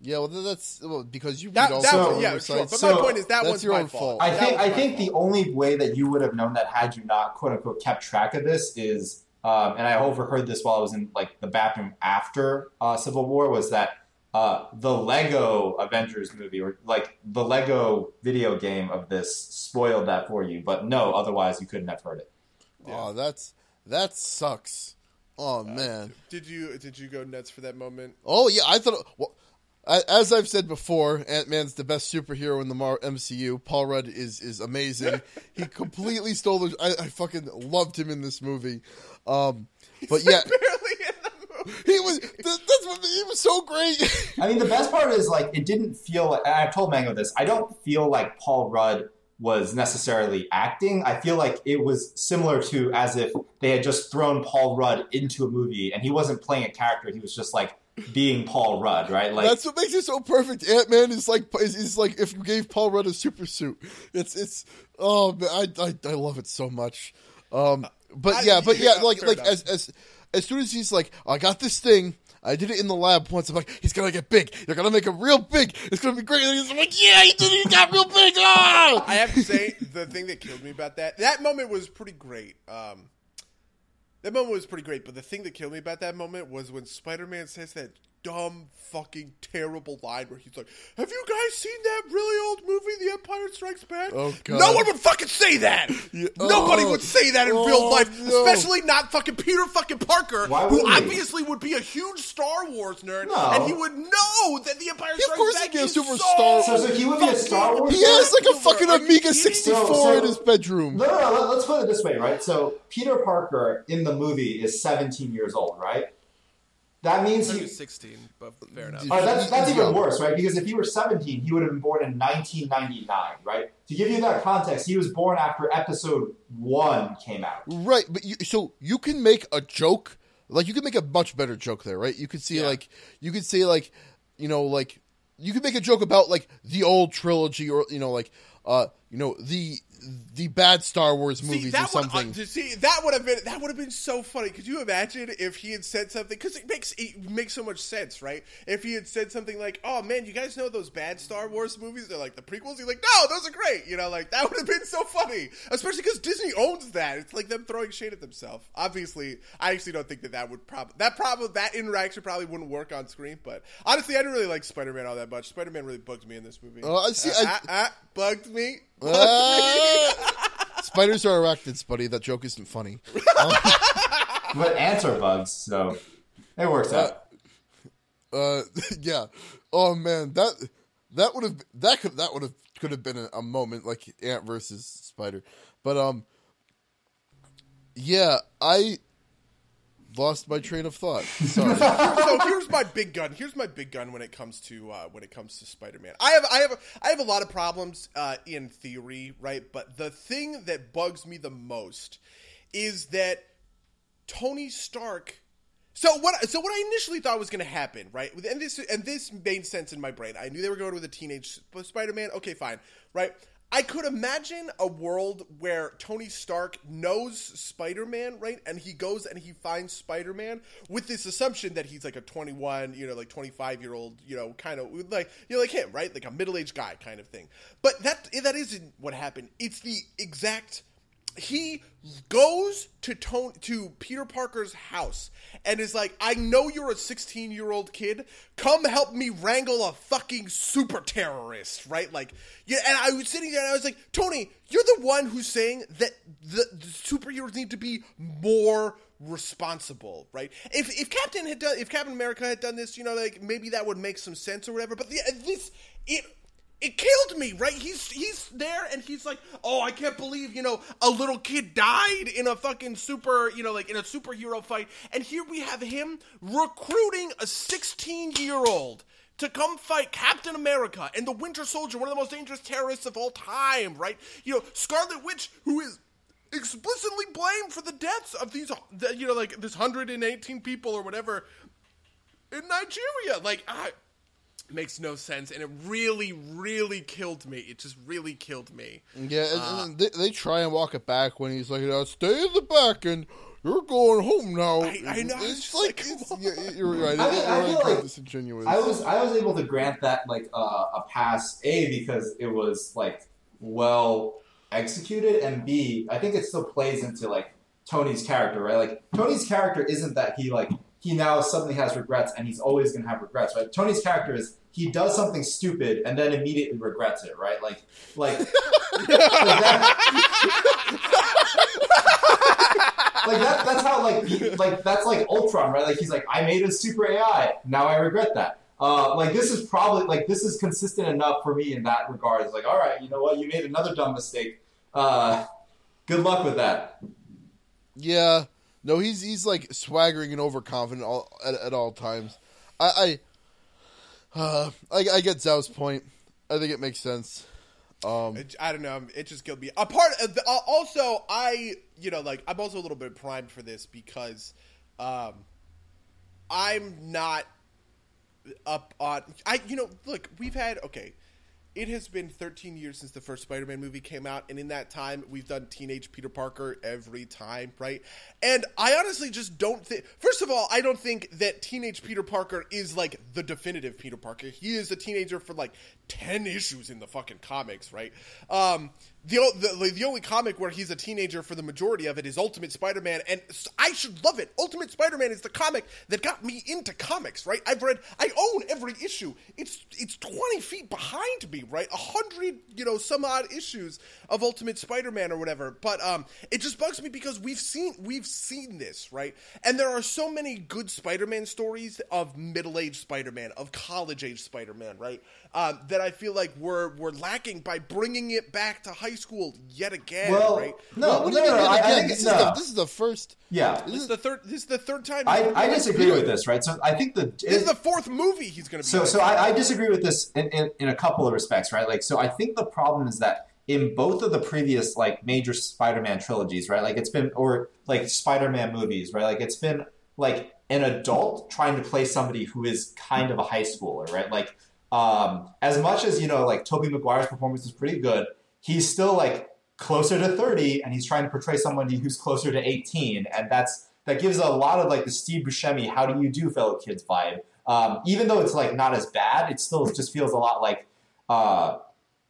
Yeah, well, that's well, because you That, read all that the was, yeah, sure. But so my point is that that's one's your my own fault. fault. I That think I my think the only way that you would have known that had you not quote unquote kept track of this is, um, and I overheard this while I was in like the bathroom after uh, Civil War was that uh, the Lego Avengers movie or like the Lego video game of this spoiled that for you, but no, otherwise you couldn't have heard it. Oh, that's that sucks. Oh man. Did you did you go nuts for that moment? Oh yeah, I thought. Well, a- as I've said before, Ant Man's the best superhero in the Mar- MCU. Paul Rudd is is amazing. he completely stole the. I, I fucking loved him in this movie. Um, but yeah, he was. That, that's what he was so great. I mean, the best part is like it didn't feel. Like, I've told Mango this. I don't feel like Paul Rudd was necessarily acting. I feel like it was similar to as if they had just thrown Paul Rudd into a movie and he wasn't playing a character. He was just like being Paul Rudd, right? Like That's what makes it so perfect. Ant Man is like is, is like if you gave Paul Rudd a super suit. It's it's oh man, I I, I love it so much. Um, but I- yeah, but yeah, yeah, like like enough. as as as soon as he's like, I got this thing. I did it in the lab once. I'm like, he's gonna get big. You're gonna make him real big. It's gonna be great. And he's like, yeah, he did. He got real big. Ah! I have to say, the thing that killed me about that that moment was pretty great. Um, that moment was pretty great, but the thing that killed me about that moment was when Spider Man says that dumb, fucking terrible line where he's like, "Have you guys seen that really old movie, The Empire Strikes Back?" Oh, God. No one would fucking say that. Yeah. Oh. Nobody Oh. would say that in Oh, real life, no. especially not fucking Peter fucking Parker, Why who wouldn't he? obviously would be a huge Star Wars nerd, No. and he would know that The Empire Of Strikes course he'd Back be a is super so Star- So- so he would be a Star fucking Wars He has like a fucking Are Amiga 64 So- in his bedroom. no, no, no. Let's put it this way, right? So Peter Parker in the movie is 17 years old, right? That means He he. was 16, but fair enough. Dude. That's, that's even worse, right? Because if he were 17, he would have been born in 1999, right? To give you that context, he was born after episode one came out. Right, but you, so you can make a joke, like you can make a much better joke there, right? You could see Yeah. like you could say like, you know, like you could make a joke about like the old trilogy or you know like uh you know the the bad Star Wars movies See, or that would, something. uh, see that would have been that would have been so funny. Could you imagine if he had said something? Because it makes it makes so much sense, right? If he had said something like, "Oh man, you guys know those bad Star Wars movies? They're like the prequels." He's like, "No, those are great." You know, like that would have been so funny, especially because Disney owns that. It's like them throwing shade at themselves. Obviously, I actually don't think that that would probably that probably that interaction probably wouldn't work on screen. But honestly, I didn't really like Spider Man all that much. Spider Man really bugged me in this movie. Oh, I see- Uh, I- uh, uh, bugged me. Ah! Spiders are arachnids, buddy. That joke isn't funny. But ants are bugs, so it works out. Uh, yeah. Oh man, that that would have that could that would have could have been a, a moment like ant versus spider, but um, yeah, I lost my train of thought. Sorry. so here's my big gun. Here's my big gun when it comes to uh, when it comes to Spider-Man. I have I have I have a lot of problems uh, in theory, right? But the thing that bugs me the most is that Tony Stark. So what? So what I initially thought was going to happen, right? And this and this made sense in my brain. I knew they were going with a teenage Spider-Man. Okay, fine, right? I could imagine a world where Tony Stark knows Spider-Man, right? And he goes and he finds Spider-Man with this assumption that he's like a 21, you know, like 25 year old, you know, kind of like you know, like him, right? Like a middle-aged guy kind of thing. But that that isn't what happened. It's the exact he goes to Tony, to Peter Parker's house and is like, "I know you're a 16 year old kid. Come help me wrangle a fucking super terrorist." Right? Like, yeah. And I was sitting there and I was like, "Tony, you're the one who's saying that the, the superheroes need to be more." responsible right if if captain had done if captain america had done this you know like maybe that would make some sense or whatever but the, this it it killed me, right? He's he's there and he's like, "Oh, I can't believe, you know, a little kid died in a fucking super, you know, like in a superhero fight." And here we have him recruiting a 16-year-old to come fight Captain America and the Winter Soldier, one of the most dangerous terrorists of all time, right? You know, Scarlet Witch who is explicitly blamed for the deaths of these you know, like this 118 people or whatever in Nigeria. Like, I makes no sense and it really really killed me it just really killed me Yeah, and, and they, they try and walk it back when he's like, "Uh, "Stay in the back and you're going home now." I- I know, It's it's like, like, it's, yeah, you're right. I It- mean, I really feel like disingenuous. I was I was able to grant that like uh, a pass a because it was like well executed and b I think it still plays into like Tony's character right like Tony's character isn't that he like he now suddenly has regrets and he's always gonna have regrets right Tony's character is he does something stupid and then immediately regrets it right like like like that, like that, that's how like he, like that's like Ultron, right? Like he's like, I made a super AI, now I regret that. Uh, like this is probably like this is consistent enough for me in that regard. It's like, all right, you know what, you made another dumb mistake. Uh, good luck with that. Yeah, no, he's he's like swaggering and overconfident all, at, at all times. I I, uh, I I get Zhao's point. I think it makes sense. Um, I don't know. It just killed me. A part of the, uh, also, I you know like I'm also a little bit primed for this because um, I'm not up on. I you know look we've had okay. It has been 13 years since the first Spider-Man movie came out, and in that time, we've done teenage Peter Parker every time, right? And I honestly just don't think. First of all, I don't think that teenage Peter Parker is like the definitive Peter Parker. He is a teenager for like 10 issues in the fucking comics, right? Um, the, the the only comic where he's a teenager for the majority of it is Ultimate Spider-Man, and I should love it. Ultimate Spider-Man is the comic that got me into comics, right? I've read, I own every issue. It's it's twenty feet behind me, right? A hundred, you know, some odd issues of Ultimate Spider-Man or whatever. But um, it just bugs me because we've seen we've seen this, right? And there are so many good Spider-Man stories of middle-aged Spider-Man, of college-age Spider-Man, right? Um, that I feel like we're we're lacking by bringing it back to high school yet again, Well, right? no, do no, mean no, I, I think this, no. is the, this is the first. yeah. This is the third. This is the third time. I, I disagree with this, right? So I think the This is the fourth movie he's going to be. So, so I, I disagree with this in, in, in a couple of respects, right? Like, so I think the problem is that in both of the previous like major Spider-Man trilogies, right? Like, it's been or like Spider-Man movies, right? Like, it's been like an adult trying to play somebody who is kind of a high schooler, right? Like, um, as much as you know, like Tobey Maguire's performance is pretty good, he's still like closer to 30 and he's trying to portray somebody who's closer to 18 and that's that gives a lot of like the steve buscemi how do you do fellow kids vibe? Um, even though it's like not as bad it still just feels a lot like uh,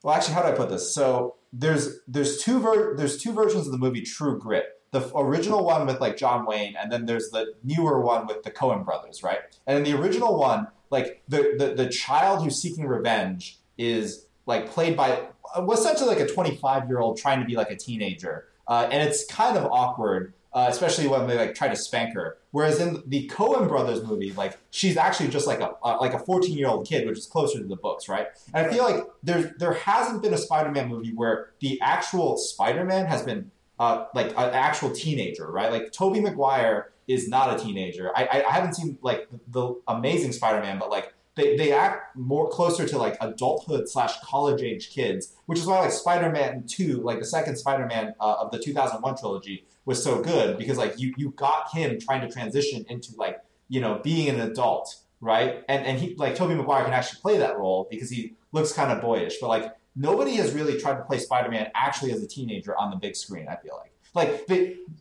well actually how do i put this? So there's there's two ver- there's two versions of the movie true grit. The original one with like john wayne and then there's the newer one with the coen brothers right? And in the original one like the, the, the child who's seeking revenge is like played by essentially like a 25 year old trying to be like a teenager, uh, and it's kind of awkward, uh, especially when they like try to spank her. Whereas in the Coen Brothers movie, like she's actually just like a uh, like a 14 year old kid, which is closer to the books, right? And I feel like there there hasn't been a Spider Man movie where the actual Spider Man has been uh, like an actual teenager, right? Like Tobey Maguire is not a teenager. I, I, I haven't seen like the, the Amazing Spider Man, but like they, they act more closer to like adulthood slash college age kids, which is why like Spider Man Two, like the second Spider Man uh, of the 2001 trilogy, was so good because like you you got him trying to transition into like you know being an adult, right? And and he like Tobey Maguire can actually play that role because he looks kind of boyish, but like nobody has really tried to play Spider Man actually as a teenager on the big screen. I feel like. Like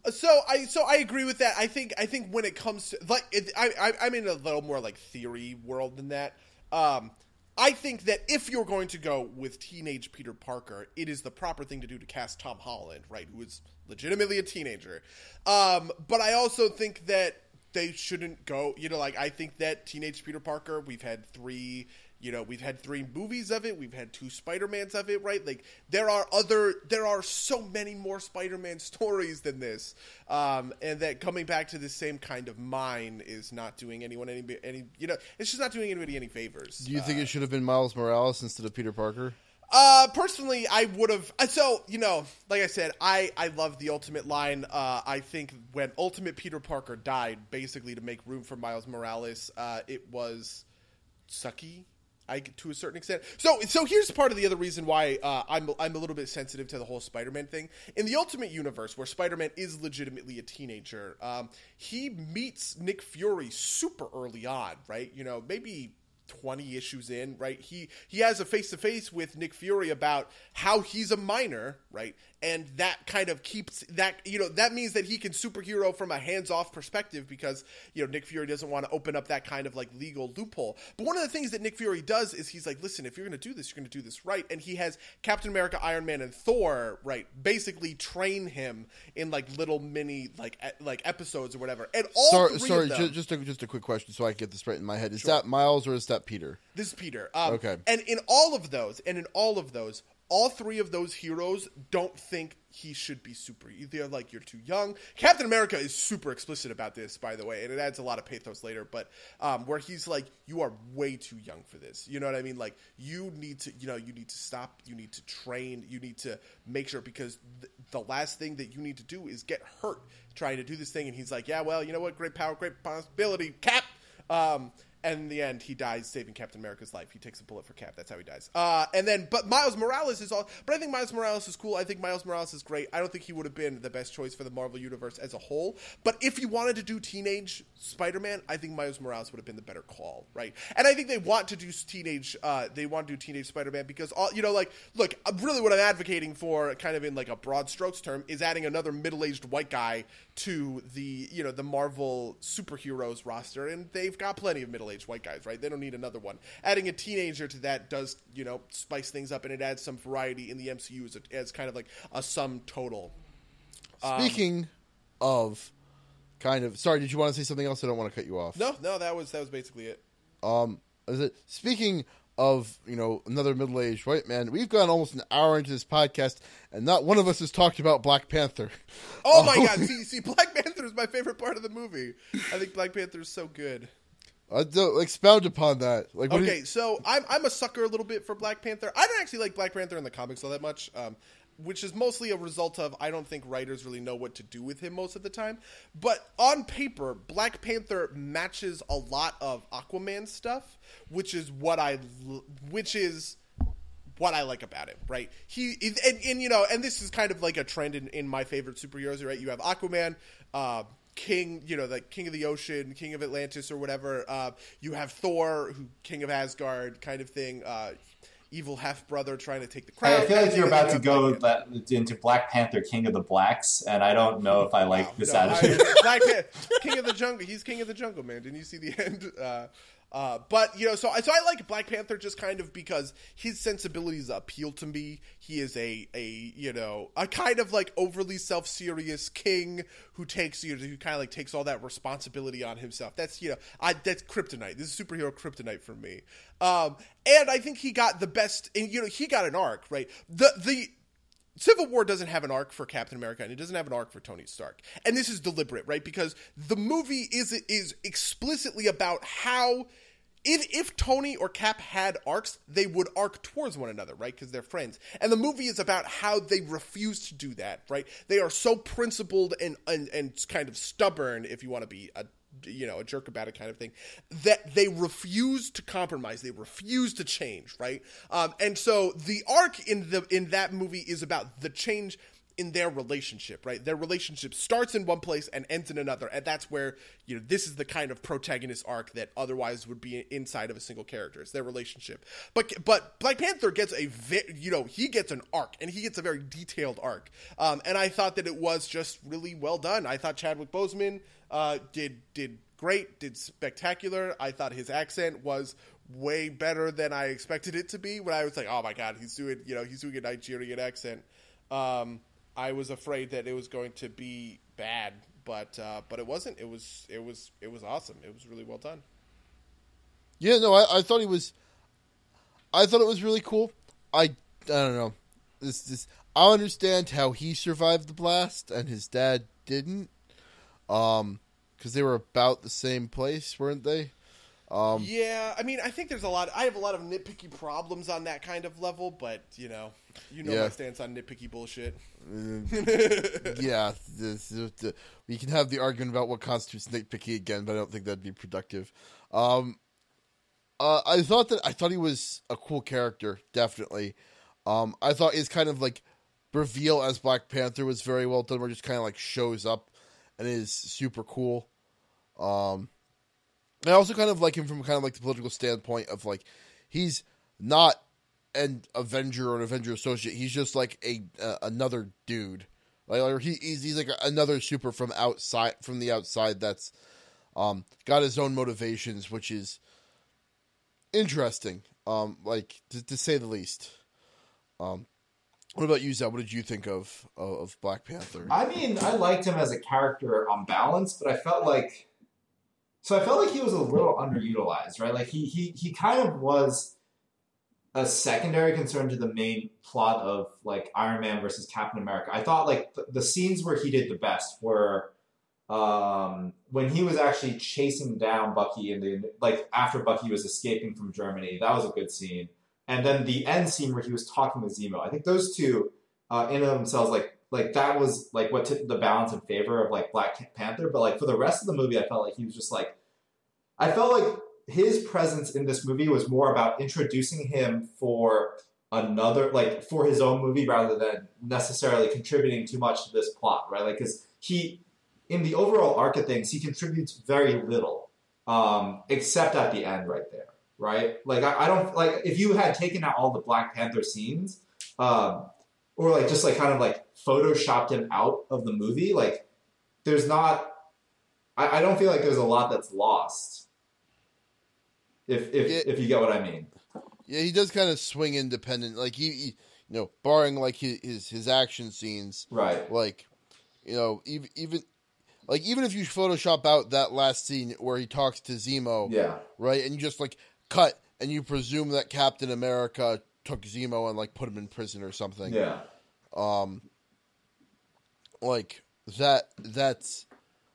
so I so I agree with that. I think I think when it comes to like it, I, I am in a little more like theory world than that. Um, I think that if you're going to go with teenage Peter Parker, it is the proper thing to do to cast Tom Holland, right? Who is legitimately a teenager. Um, but I also think that they shouldn't go. You know, like I think that teenage Peter Parker. We've had three you know we've had three movies of it we've had two spider-mans of it right like there are other there are so many more spider-man stories than this um, and that coming back to the same kind of mine is not doing anyone any any you know it's just not doing anybody any favors Do you think uh, it should have been Miles Morales instead of Peter Parker? uh, personally, I would have. So you know, like I said, I I love the Ultimate line. Uh, I think when Ultimate Peter Parker died, basically to make room for Miles Morales, uh, it was sucky I to a certain extent. So so here's part of the other reason why uh, I'm I'm a little bit sensitive to the whole Spider-Man thing. In the Ultimate Universe, where Spider-Man is legitimately a teenager, um, he meets Nick Fury super early on, right? You know, maybe 20 issues in, right? He he has a face to face with Nick Fury about how he's a minor, right? And that kind of keeps that you know that means that he can superhero from a hands-off perspective because you know Nick Fury doesn't want to open up that kind of like legal loophole. But one of the things that Nick Fury does is he's like, "Listen, if you're going to do this, you're going to do this right." And he has Captain America, Iron Man and Thor, right? Basically train him in like little mini like e- like episodes or whatever. And all sorry, sorry them, ju- just a, just a quick question so I can get this right in my head. Is that Miles or is that Peter? This is Peter. Um, Okay. And in all of those, and in all of those, all three of those heroes don't think he should be super. They're like, you're too young. Captain America is super explicit about this, by the way, and it adds a lot of pathos later. But um, where he's like, you are way too young for this. You know what I mean? Like, you need to, you know, you need to stop. You need to train. You need to make sure because th- the last thing that you need to do is get hurt trying to do this thing. And he's like, yeah, well, you know what? Great power, great responsibility. Cap. Um, and in the end, he dies saving Captain America's life. He takes a bullet for Cap. That's how he dies. Uh, and then, but Miles Morales is all. But I think Miles Morales is cool. I think Miles Morales is great. I don't think he would have been the best choice for the Marvel universe as a whole. But if you wanted to do teenage Spider-Man, I think Miles Morales would have been the better call, right? And I think they want to do teenage. Uh, they want to do teenage Spider-Man because all you know, like, look, uh, really, what I'm advocating for, kind of in like a broad strokes term, is adding another middle-aged white guy to the you know the Marvel superheroes roster, and they've got plenty of middle-aged white guys, right? They don't need another one. Adding a teenager to that does you know spice things up, and it adds some variety in the MCU as, a, as kind of like a sum total. Um, Speaking of kind of sorry, did you want to say something else? I don't want to cut you off. No, no, that was that was basically it. Um, is it speaking of you know another middle aged white man? We've gone almost an hour into this podcast, and not one of us has talked about Black Panther. Oh my god! See, see, Black Panther is my favorite part of the movie. I think Black Panther is so good. Uh, don't, expound upon that. Like, Okay, you- so I'm I'm a sucker a little bit for Black Panther. I don't actually like Black Panther in the comics all that much, um, which is mostly a result of I don't think writers really know what to do with him most of the time. But on paper, Black Panther matches a lot of Aquaman stuff, which is what I which is what I like about him, right? He and, and you know, and this is kind of like a trend in, in my favorite superheroes, right? You have Aquaman, uh, king, you know, the king of the ocean, king of Atlantis or whatever. Uh, you have Thor, who king of Asgard, kind of thing. Uh, evil half brother trying to take the crown. I feel like you're about to go like, into Black Panther, King of the Blacks, and I don't know if I like Wow, this no, I- attitude. Black Panther, King of the Jungle. He's King of the Jungle, man. Didn't you see the end? Uh, uh, but you know, so I so I like Black Panther just kind of because his sensibilities appeal to me. He is a a you know a kind of like overly self serious king who takes you know, who kind of like takes all that responsibility on himself. That's you know I that's kryptonite. This is superhero kryptonite for me. Um, and I think he got the best. And you know he got an arc right. The the Civil War doesn't have an arc for Captain America, and it doesn't have an arc for Tony Stark. And this is deliberate, right? Because the movie is is explicitly about how if if Tony or Cap had arcs, they would arc towards one another, right? Because they're friends. And the movie is about how they refuse to do that, right? They are so principled and and, and kind of stubborn, if you want to be a you know a jerk about it kind of thing that they refuse to compromise they refuse to change right um, and so the arc in the in that movie is about the change in their relationship right their relationship starts in one place and ends in another and that's where you know this is the kind of protagonist arc that otherwise would be inside of a single character it's their relationship but but black panther gets a you know he gets an arc and he gets a very detailed arc um, and i thought that it was just really well done i thought chadwick boseman uh, did did great, did spectacular. I thought his accent was way better than I expected it to be. When I was like, oh my god, he's doing you know he's doing a Nigerian accent. Um, I was afraid that it was going to be bad, but uh, but it wasn't. It was it was it was awesome. It was really well done. Yeah, no, I, I thought he was. I thought it was really cool. I I don't know. This this I understand how he survived the blast and his dad didn't. Um, because they were about the same place, weren't they? Um, yeah, I mean, I think there's a lot. I have a lot of nitpicky problems on that kind of level, but you know, you know Yeah. my stance on nitpicky bullshit. yeah, this, the, we can have the argument about what constitutes nitpicky again, but I don't think that'd be productive. Um, uh, I thought that I thought he was a cool character, definitely. Um, I thought his kind of like reveal as Black Panther was very well done, where he just kind of like shows up and is super cool. Um, I also kind of like him from kind of like the political standpoint of like he's not an Avenger or an Avenger associate. He's just like a uh, another dude. Like or he, he's he's like another super from outside from the outside that's um got his own motivations, which is interesting. Um, like to, to say the least. Um, what about you, Zeb? What did you think of, of Black Panther? I mean, I liked him as a character on balance, but I felt like so I felt like he was a little underutilized, right? Like he he he kind of was a secondary concern to the main plot of like Iron Man versus Captain America. I thought like the, the scenes where he did the best were um, when he was actually chasing down Bucky and the like after Bucky was escaping from Germany. That was a good scene. And then the end scene where he was talking to Zemo. I think those two uh, in themselves like like that was like what tipped the balance in favor of like Black Panther. But like for the rest of the movie, I felt like he was just like I felt like his presence in this movie was more about introducing him for another like for his own movie rather than necessarily contributing too much to this plot, right? Like because he in the overall arc of things, he contributes very little, um, except at the end right there, right? Like I, I don't like if you had taken out all the Black Panther scenes, um, or like just like kind of like photoshopped him out of the movie, like there's not. I, I don't feel like there's a lot that's lost. If if Yeah. if you get what I mean, Yeah, he does kind of swing independent. Like he, he you know, barring like his his, his action scenes, right? like you know, even even like even if you Photoshop out that last scene where he talks to Zemo, Yeah, right, and you just like cut and you presume that Captain America took Zemo and like put him in prison or something. yeah, Um, like that. That's.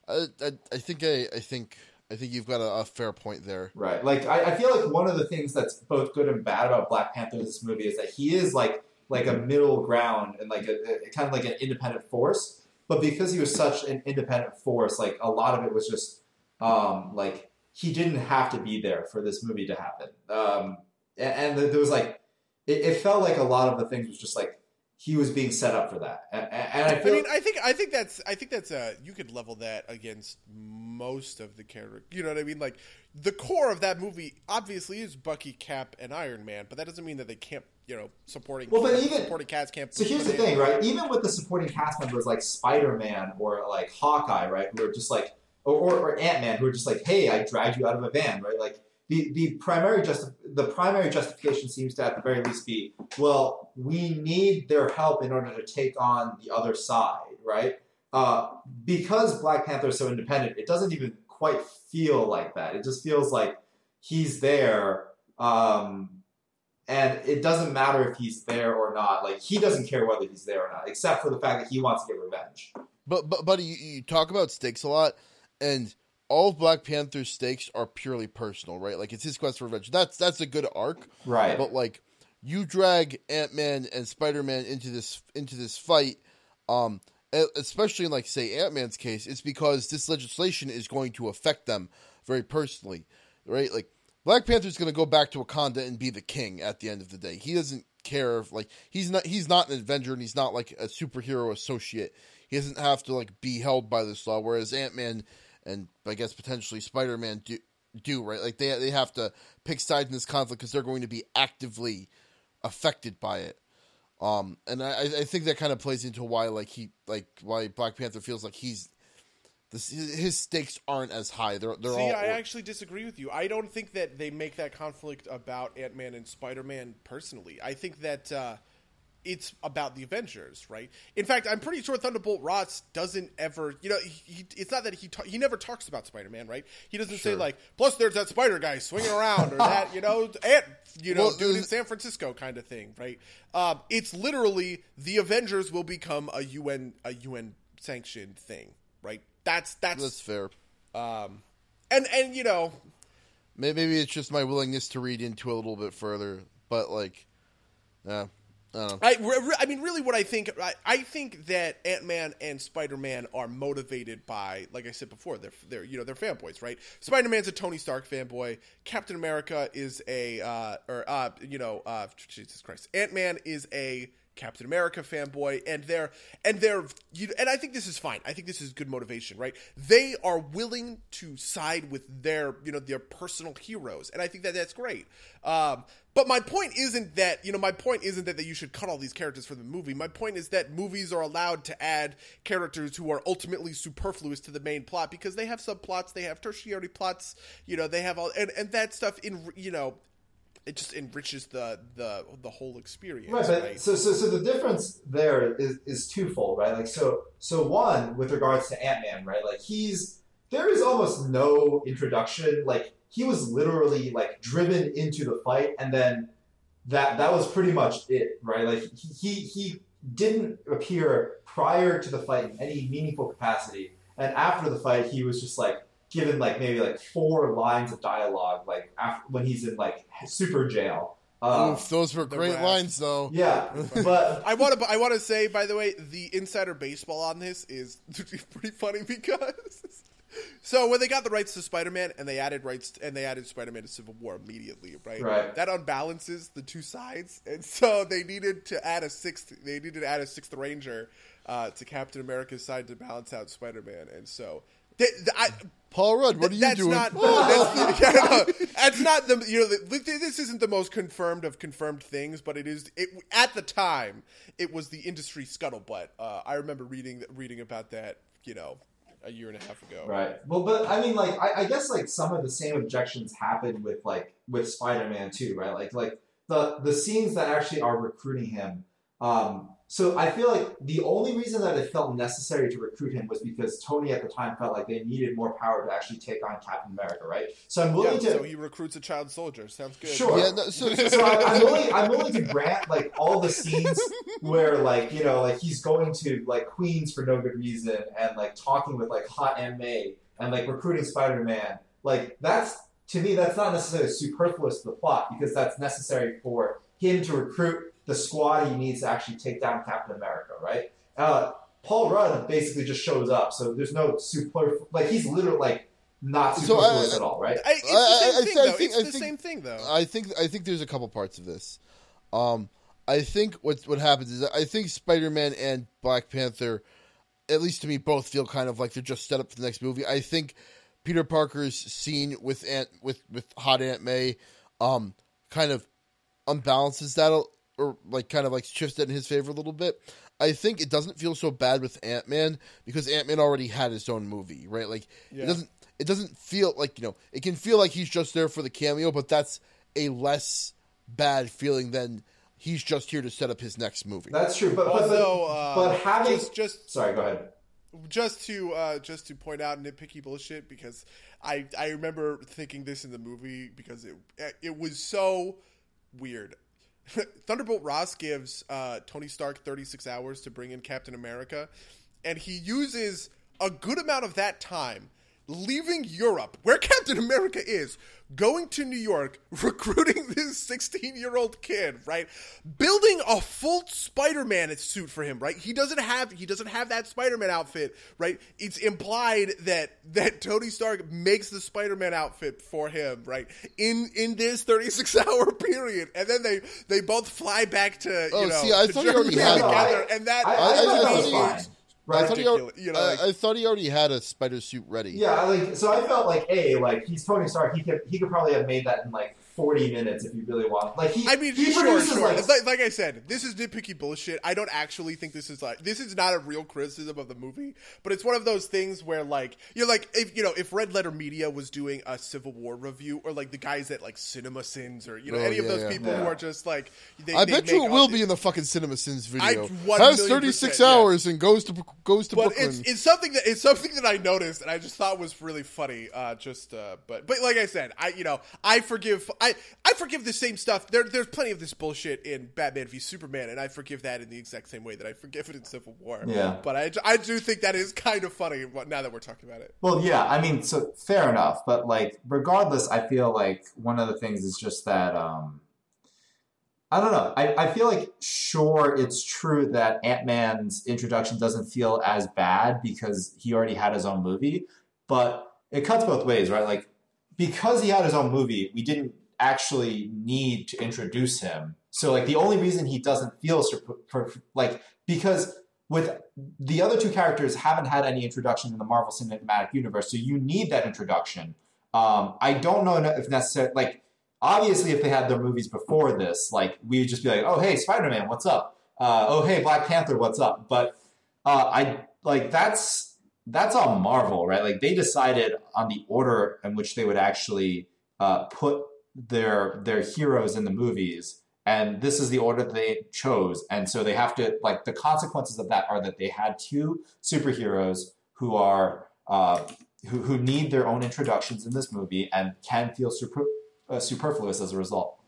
I, I, I think I, I think I think you've got a, a fair point there. right. Like I, I feel like one of the things that's both good and bad about Black Panther in this movie is that he is like like a middle ground and like a, a kind of like an independent force. But because he was such an independent force, like a lot of it was just um, like he didn't have to be there for this movie to happen. Um, and, and there was like it, it felt like a lot of the things was just like he was being set up for that, and, and I I mean, I think I think that's I think that's uh you could level that against most of the character. You know what I mean? Like the core of that movie obviously is Bucky, Cap, and Iron Man, but that doesn't mean that they can't. You know, supporting Well, but even- supporting cast can't. So here's the thing, right? Even with the supporting cast members like Spider Man or like Hawkeye, right, who are just like, or, or, or Ant Man, who are just like, hey, I dragged you out of a van, right? Like the the primary just the primary justification seems to at the very least be, well, we need their help in order to take on the other side, right? Uh, because Black Panther is so independent, it doesn't even quite feel like that. It just feels like he's there. Um, and it doesn't matter if he's there or not. Like he doesn't care whether he's there or not, except for the fact that he wants to get revenge. But but buddy, you, you talk about stakes a lot, and all of Black Panther's stakes are purely personal, right? Like it's his quest for revenge. That's that's a good arc, Right. but like you drag Ant Man and Spider Man into this into this fight, um, especially in like say Ant Man's case, it's because this legislation is going to affect them very personally, right? Like Black Panther's going to go back to Wakanda and be the king at the end of the day. He doesn't care if like he's not he's not an Avenger and he's not like a superhero associate. He doesn't have to like be held by this law. Whereas Ant Man and I guess potentially Spider Man do do right. Like they they have to pick sides in this conflict because they're going to be actively affected by it. Um, and I, I think that kind of plays into why like he like why Black Panther feels like he's this, his stakes aren't as high. They're they're See, all I actually disagree with you. I don't think that they make that conflict about Ant Man and Spider Man personally. I think that uh, it's about the Avengers, right? In fact, I'm pretty sure Thunderbolt Ross doesn't ever, you know, he, he, it's not that he ta- he never talks about Spider Man, right? He doesn't say like, plus there's that Spider guy swinging around or that, you know, Ant, you know, Well, dude in San Francisco kind of thing, right? Um, it's literally the Avengers will become a UN a UN sanctioned thing, right? That's that's, that's fair. um, and and you know, Maybe it's just my willingness to read into a little bit further, but like, yeah, know. I, I mean, really, what I think, I, I think that Ant Man and Spider Man are motivated by, like I said before, they're they're you know they're fanboys, right? Spider Man's a Tony Stark fanboy. Captain America is a, uh, or uh, you know, uh, Jesus Christ, Ant Man is a Captain America fanboy, and they're and they're you, and I think this is fine. I think this is good motivation, right? They are willing to side with their you know their personal heroes, and I think that that's great. Um, but my point isn't that you know my point isn't that, that you should cut all these characters from the movie. My point is that movies are allowed to add characters who are ultimately superfluous to the main plot because they have subplots, they have tertiary plots, you know, they have all and and that stuff in you know it just enriches the the the whole experience. Right, but right? so so so the difference there is is twofold, right? Like so so one with regards to Ant Man, right? Like he's there is almost no introduction. Like he was literally like driven into the fight, and then that that was pretty much it, right? Like he he didn't appear prior to the fight in any meaningful capacity, and after the fight, he was just like given like maybe like four lines of dialogue, like after when he's in like super jail. Um, Oof, those were great rap. lines, though. yeah, but I want to. I want to say, by the way, the insider baseball on this is pretty funny because. So when they got the rights to Spider-Man and they added rights and they added Spider-Man to Civil War immediately, right? Right. That unbalances the two sides, and so they needed to add a sixth. They needed to add a sixth Ranger uh, to Captain America's side to balance out Spider-Man, and so. They, the, I, Paul Rudd, what are you that's doing? Not, that's, yeah, no, that's not the you know the, this isn't the most confirmed of confirmed things, but it is it at the time it was the industry scuttlebutt. Uh, I remember reading reading about that you know a year and a half ago. Right. Well, but I mean, like, I, I guess like some of the same objections happened with like with Spider Man too, right? Like, like the the scenes that actually are recruiting him. Um, so I feel like the only reason that it felt necessary to recruit him was because Tony at the time felt like they needed more power to actually take on Captain America, right? So I'm Yeah, willing to. so he recruits a child soldier. Sounds good. Sure. Yeah, no, so, so I, I'm willing. I'm willing to grant like all the scenes where like you know like he's going to like Queens for no good reason and like talking with like Hot Aunt May and like recruiting Spider Man. Like that's to me that's not necessarily superfluous to the plot because that's necessary for him to recruit the squad he needs to actually take down Captain America, right? Uh, Paul Rudd basically just shows up, so there's no super like he's literally like not So, uh, superfluous at all, right? I, it's the same I- I thing, think- I though. think- it's I the think- same thing, though. I think I think there's a couple parts of this. Um, I think what what happens is I think Spider Man and Black Panther, at least to me, both feel kind of like they're just set up for the next movie. I think Peter Parker's scene with Aunt with with Hot Aunt May, um, kind of unbalances that or like kind of like shifts it in his favor a little bit. I think it doesn't feel so bad with Ant Man because Ant Man already had his own movie, right? Like Yeah. it doesn't it doesn't feel like you know it can feel like he's just there for the cameo, but that's a less bad feeling than he's just here to set up his next movie. That's true, but but, Also, but, uh, but having just just sorry, go ahead. just to uh, just to point out nitpicky bullshit because I I remember thinking this in the movie because it it was so weird. Thunderbolt Ross gives uh, Tony Stark 36 hours to bring in Captain America, and he uses a good amount of that time leaving Europe, where Captain America is, going to New York, recruiting this 16 year old kid, right? Building a full Spider Man suit for him, right? He doesn't have he doesn't have that Spider Man outfit, right? It's implied that that Tony Stark makes the Spider Man outfit for him, right? In in this 36 hour period, and then they they both fly back to Oh, you know see, I to thought he already Germany together, and that I, I, I- I thought he- Right? I thought, he, you know, like- I thought he already had a spider suit ready. Yeah, like so I felt like a like he's Tony Stark. He could he could probably have made that in like forty minutes if you really want. Like he I mean, he sure, produces sure. like like, like I said, this is nitpicky bullshit. I don't actually think this is like this is not a real criticism of the movie, but it's one of those things where like you're like if you know if Red Letter Media was doing a Civil War review or like the guys at like Cinema Sins or you know Oh, any of those yeah. people who are just like they, I they bet you it will all- be in the fucking Cinema Sins video. I- Has thirty six percent, yeah. hours and goes to goes to but Brooklyn. it's it's something that it's something that I noticed and I just thought was really funny. Uh, just uh, but but like I said, I you know I forgive I I forgive the same stuff. There there's plenty of this bullshit in Batman v Superman, and I forgive that in the exact same way that I forgive it in Civil War. Yeah. But I, I do think that is kind of funny now that we're talking about it. Well, yeah, I mean, so fair enough, but like, regardless, I feel like one of the things is just that um, I don't know. I, I feel like sure it's true that Ant Man's introduction doesn't feel as bad because he already had his own movie, but it cuts both ways, right? Like because he had his own movie, we didn't actually need to introduce him. So like the only reason he doesn't feel like because with the other two characters haven't had any introduction in the Marvel Cinematic Universe, so you need that introduction. Um, I don't know if necessarily like obviously if they had their movies before this, like we would just be like, oh hey Spider Man, what's up? Uh, oh hey Black Panther, what's up? But uh, I like that's that's on Marvel, right? Like they decided on the order in which they would actually uh, put their their heroes in the movies and this is the order they chose and so they have to like the consequences of that are that they had two superheroes who are uh, who, who need their own introductions in this movie and can feel super, uh, superfluous as a result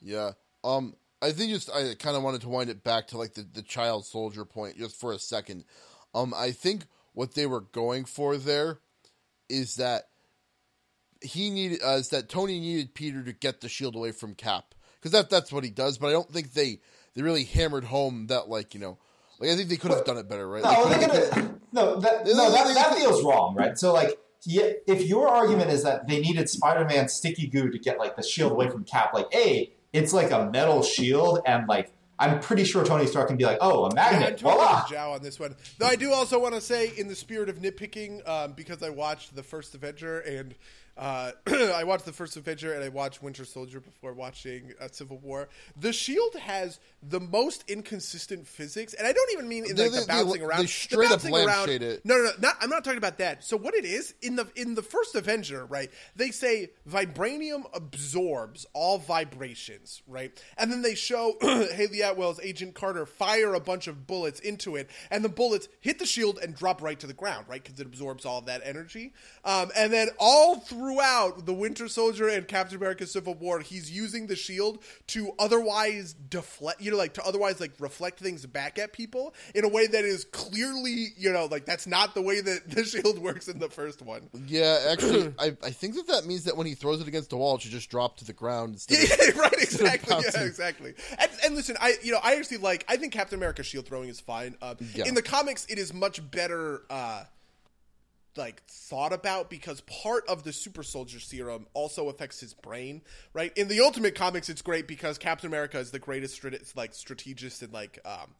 Yeah. Um I think just I kind of wanted to wind it back to like the, the child soldier point just for a second. Um I think what they were going for there is that he needed uh, is that Tony needed Peter to get the shield away from Cap because that that's what he does. But I don't think they they really hammered home that like you know like I think they could have done it better, right? No, They they're gonna, no, that, no, that, that feels wrong, right? So, like, yeah, if your argument is that they needed Spider-Man sticky goo to get like the shield away from Cap, like, a, it's like a metal shield, and like, I'm pretty sure Tony Stark can be like, oh, a Yeah, I'm magnet, totally voila. with Zhao on this one. Though I do also want to say, in the spirit of nitpicking, um, because I watched the first Avenger and uh, I watched the first Avenger and I watched Winter Soldier before watching uh, Civil War. The Shield has the most inconsistent physics, and I don't even mean in They- like they- the they- bouncing they around. The straight up bouncing around- it. No, no, no. Not, I'm not talking about that. So what it is in the in the first Avenger, right? They say vibranium absorbs all vibrations, right? And then they show Hayley Atwell's Agent Carter fire a bunch of bullets into it, and the bullets hit the shield and drop right to the ground, right? Because it absorbs all of that energy. Um, and then all throughout the Winter Soldier and Captain America: Civil War, he's using the shield to otherwise deflect, you know, like to otherwise like reflect things back at people in a way that is clearly, you know, like that's not the way that the shield works in the first one. yeah, actually, I, I think that that means that when he throws it against the wall, it should just drop to the ground instead of Yeah, right, exactly. Yeah, exactly. And, and listen, I you know I actually like I think Captain America shield throwing is fine. Uh, Yeah. In the comics, it is much better. Uh, like thought about because part of the super soldier serum also affects his brain right? In the ultimate comics it's great because captain america is the greatest like strategist and like um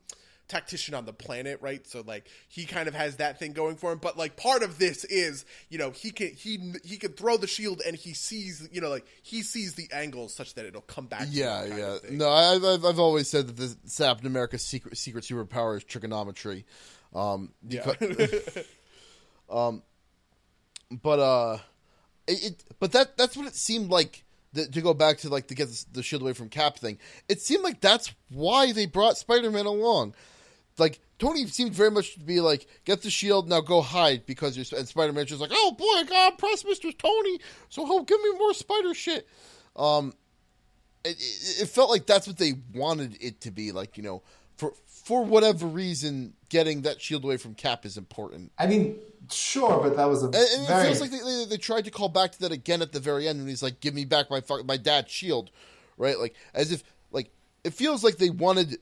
tactician on the planet right? So like he kind of has that thing going for him. But like part of this is you know he can he he can throw the shield and he sees you know like he sees the angles such that it'll come back Yeah, yeah. No, I've, I've I've always said that the Captain America's secret secret superpower is trigonometry. Um, yeah beca- but uh, it, it but that that's what it seemed like. To go back to like to get the, the shield away from Cap thing, it seemed like that's why they brought Spider Man along. Like Tony seemed very much to be like, get the shield now, go hide because you're. And Spider Man's just like, oh boy, I gotta impress Mister Tony, so he'll give me more Spider shit. Um, it, it, it felt like that's what they wanted it to be. Like you know, for for whatever reason, getting that shield away from Cap is important. I mean, sure, but that was a And, and very it feels like they, they, they tried to call back to that again at the very end when he's like, "Give me back my fuck, my dad's shield," right? Like as if like it feels like they wanted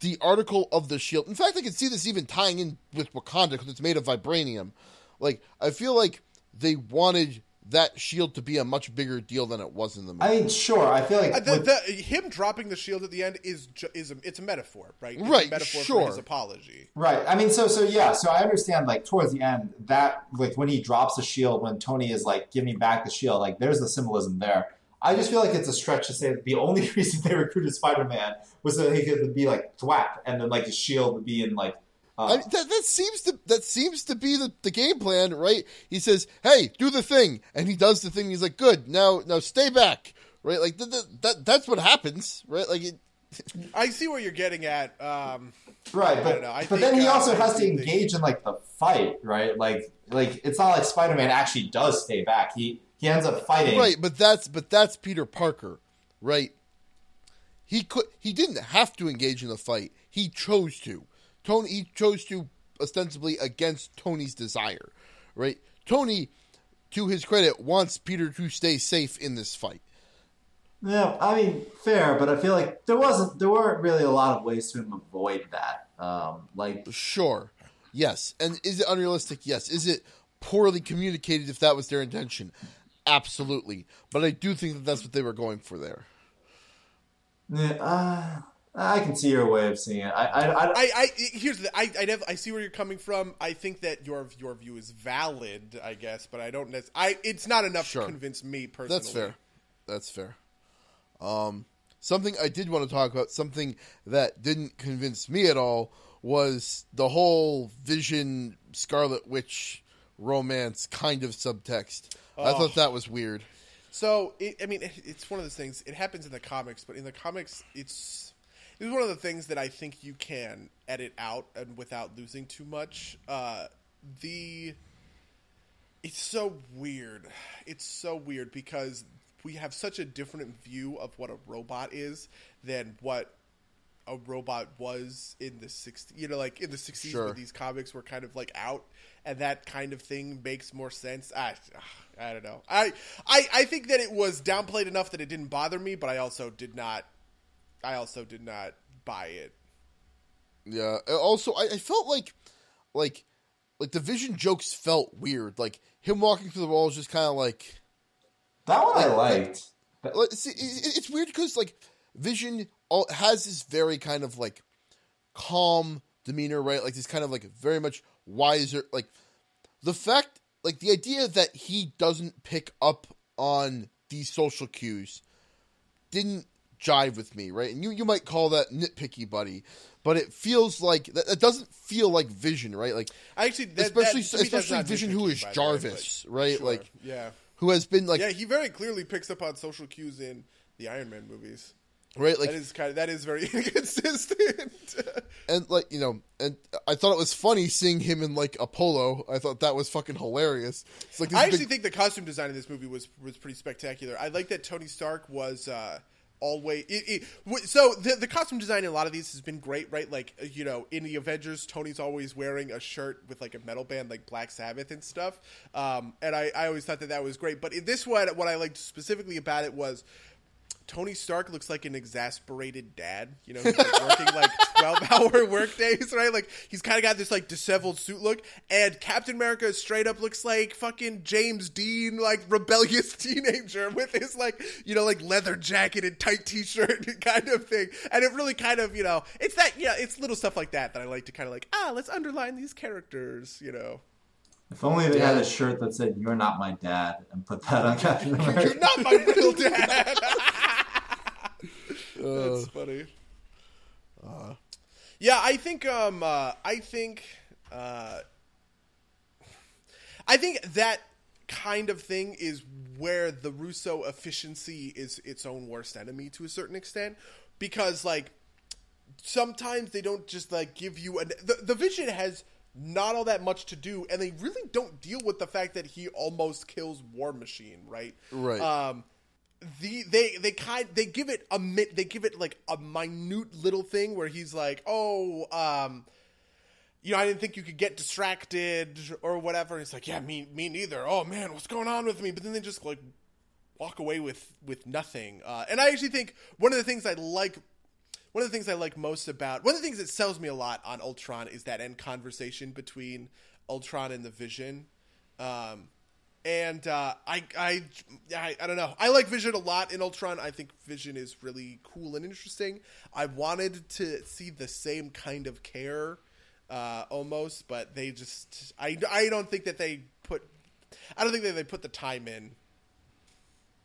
the article of the shield. In fact, I can see this even tying in with Wakanda because it's made of vibranium. Like I feel like they wanted that shield to be a much bigger deal than it was in the movie. I mean, sure. I feel like Uh, the, with- the, him dropping the shield at the end is ju- is a, it's a metaphor, right? It's Right, a metaphor sure. for his apology. Right. I mean, so so yeah. So I understand. Like towards the end, that like when he drops the shield, when Tony is like, "Give me back the shield," like there's the symbolism there. I just feel like it's a stretch to say that the only reason they recruited Spider Man was so he could be like thwap, and then like his shield would be in like. Uh, I mean, that, that seems to that seems to be the, the game plan, right? He says, "Hey, do the thing," and he does the thing. He's like, "Good, now now stay back," right? Like that, that, that that's what happens, right? Like it, I see where you're getting at. Um, right, I but don't know. I but think, then he uh, also I has to do think- engage in like the fight, right? Like like it's not like Spider Man actually does stay back. He he ends up fighting. right, but that's but that's Peter Parker, right? He could he didn't have to engage in the fight. He chose to. Tony he chose to ostensibly against Tony's desire, right? Tony, to his credit, wants Peter to stay safe in this fight. Yeah, I mean, fair, but I feel like there wasn't, there weren't really a lot of ways to avoid that. Um, like, Sure. Yes. And is it unrealistic? Yes. Is it poorly communicated if that was their intention? Absolutely. But I do think that that's what they were going for there. yeah, uh, I can see your way of seeing it. I, I, I, I, I here's the I I, nev- I see where you're coming from. I think that your your view is valid, I guess, but I don't. Nec- I it's not enough Sure. to convince me personally. That's fair. That's fair. Um, something I did want to talk about, something that didn't convince me at all, was the whole Vision Scarlet Witch romance kind of subtext. I Oh. thought that was weird. So it, I mean, it- it's one of those things. It happens in the comics, but in the comics, it's it's one of the things that I think you can edit out and without losing too much. Uh, the it's so weird. It's so weird because we have such a different view of what a robot is than what a robot was in the 60s you know like in the 60s Sure. when these comics were kind of like out and that kind of thing makes more sense i i don't know I, I i think that it was downplayed enough that it didn't bother me but i also did not i also did not buy it Yeah. Also, I, I felt like, like, like the Vision jokes felt weird. Like him walking through the wall is just kind of like, that one I liked. like see, it, it's weird because like Vision all, has this very kind of like calm demeanor, right? Like this kind of like very much wiser. Like the fact, like the idea that he doesn't pick up on these social cues didn't jive with me, right? And you you might call that nitpicky, buddy, but it feels like that, that doesn't feel like Vision, right? Like i actually that, especially that, to me, that's especially Vision, who is nitpicky, is by the way, Jarvis, right? sure, Like yeah who has been like yeah he very clearly picks up on social cues in the iron man movies right, like that is kind of that is very inconsistent and like you know, and I thought it was funny seeing him in like a polo. I thought that was fucking hilarious. It's like I actually big- think the costume design in this movie was was pretty spectacular. I like that Tony Stark was uh, always it, it, so the the costume design in a lot of these has been great, right? Like uh, you know, in the Avengers, Tony's always wearing a shirt with like a metal band, like Black Sabbath and stuff. Um, and I, I always thought that that was great. But in this one, what I liked specifically about it was Tony Stark looks like an exasperated dad. You know, he's like working like twelve hour work days, right? Like he's kind of got this like disheveled suit look, and Captain America straight up looks like fucking James Dean, like rebellious teenager with his like you know like leather jacket and tight t shirt kind of thing. And it really kind of you know it's that yeah it's little stuff like that that I like to kind of like ah let's underline these characters, you know. If only they had a shirt that said "You're not my dad" and put that on Captain America. You're not my real dad. That's funny. Uh, yeah, I think. Um, uh, I think. Uh, I think that kind of thing is where the Russo efficiency is its own worst enemy to a certain extent, because like sometimes they don't just like give you an the, the Vision has not all that much to do, and they really don't deal with the fact that he almost kills War Machine, right? Right. Um, the they they kind they give it a mi- they give it like a minute little thing where he's like, oh, um, you know, I didn't think you could get distracted or whatever. And it's like, yeah, me me neither. Oh man, what's going on with me? But then they just like walk away with with nothing. Uh, and I actually think one of the things I like one of the things I like most about one of the things that sells me a lot on Ultron is that end conversation between Ultron and the Vision. Um, and uh, I, I, I, I don't know. I like Vision a lot in Ultron. I think Vision is really cool and interesting. I wanted to see the same kind of care, uh, almost, but they just. I, I don't think that they put. I don't think that they put the time in.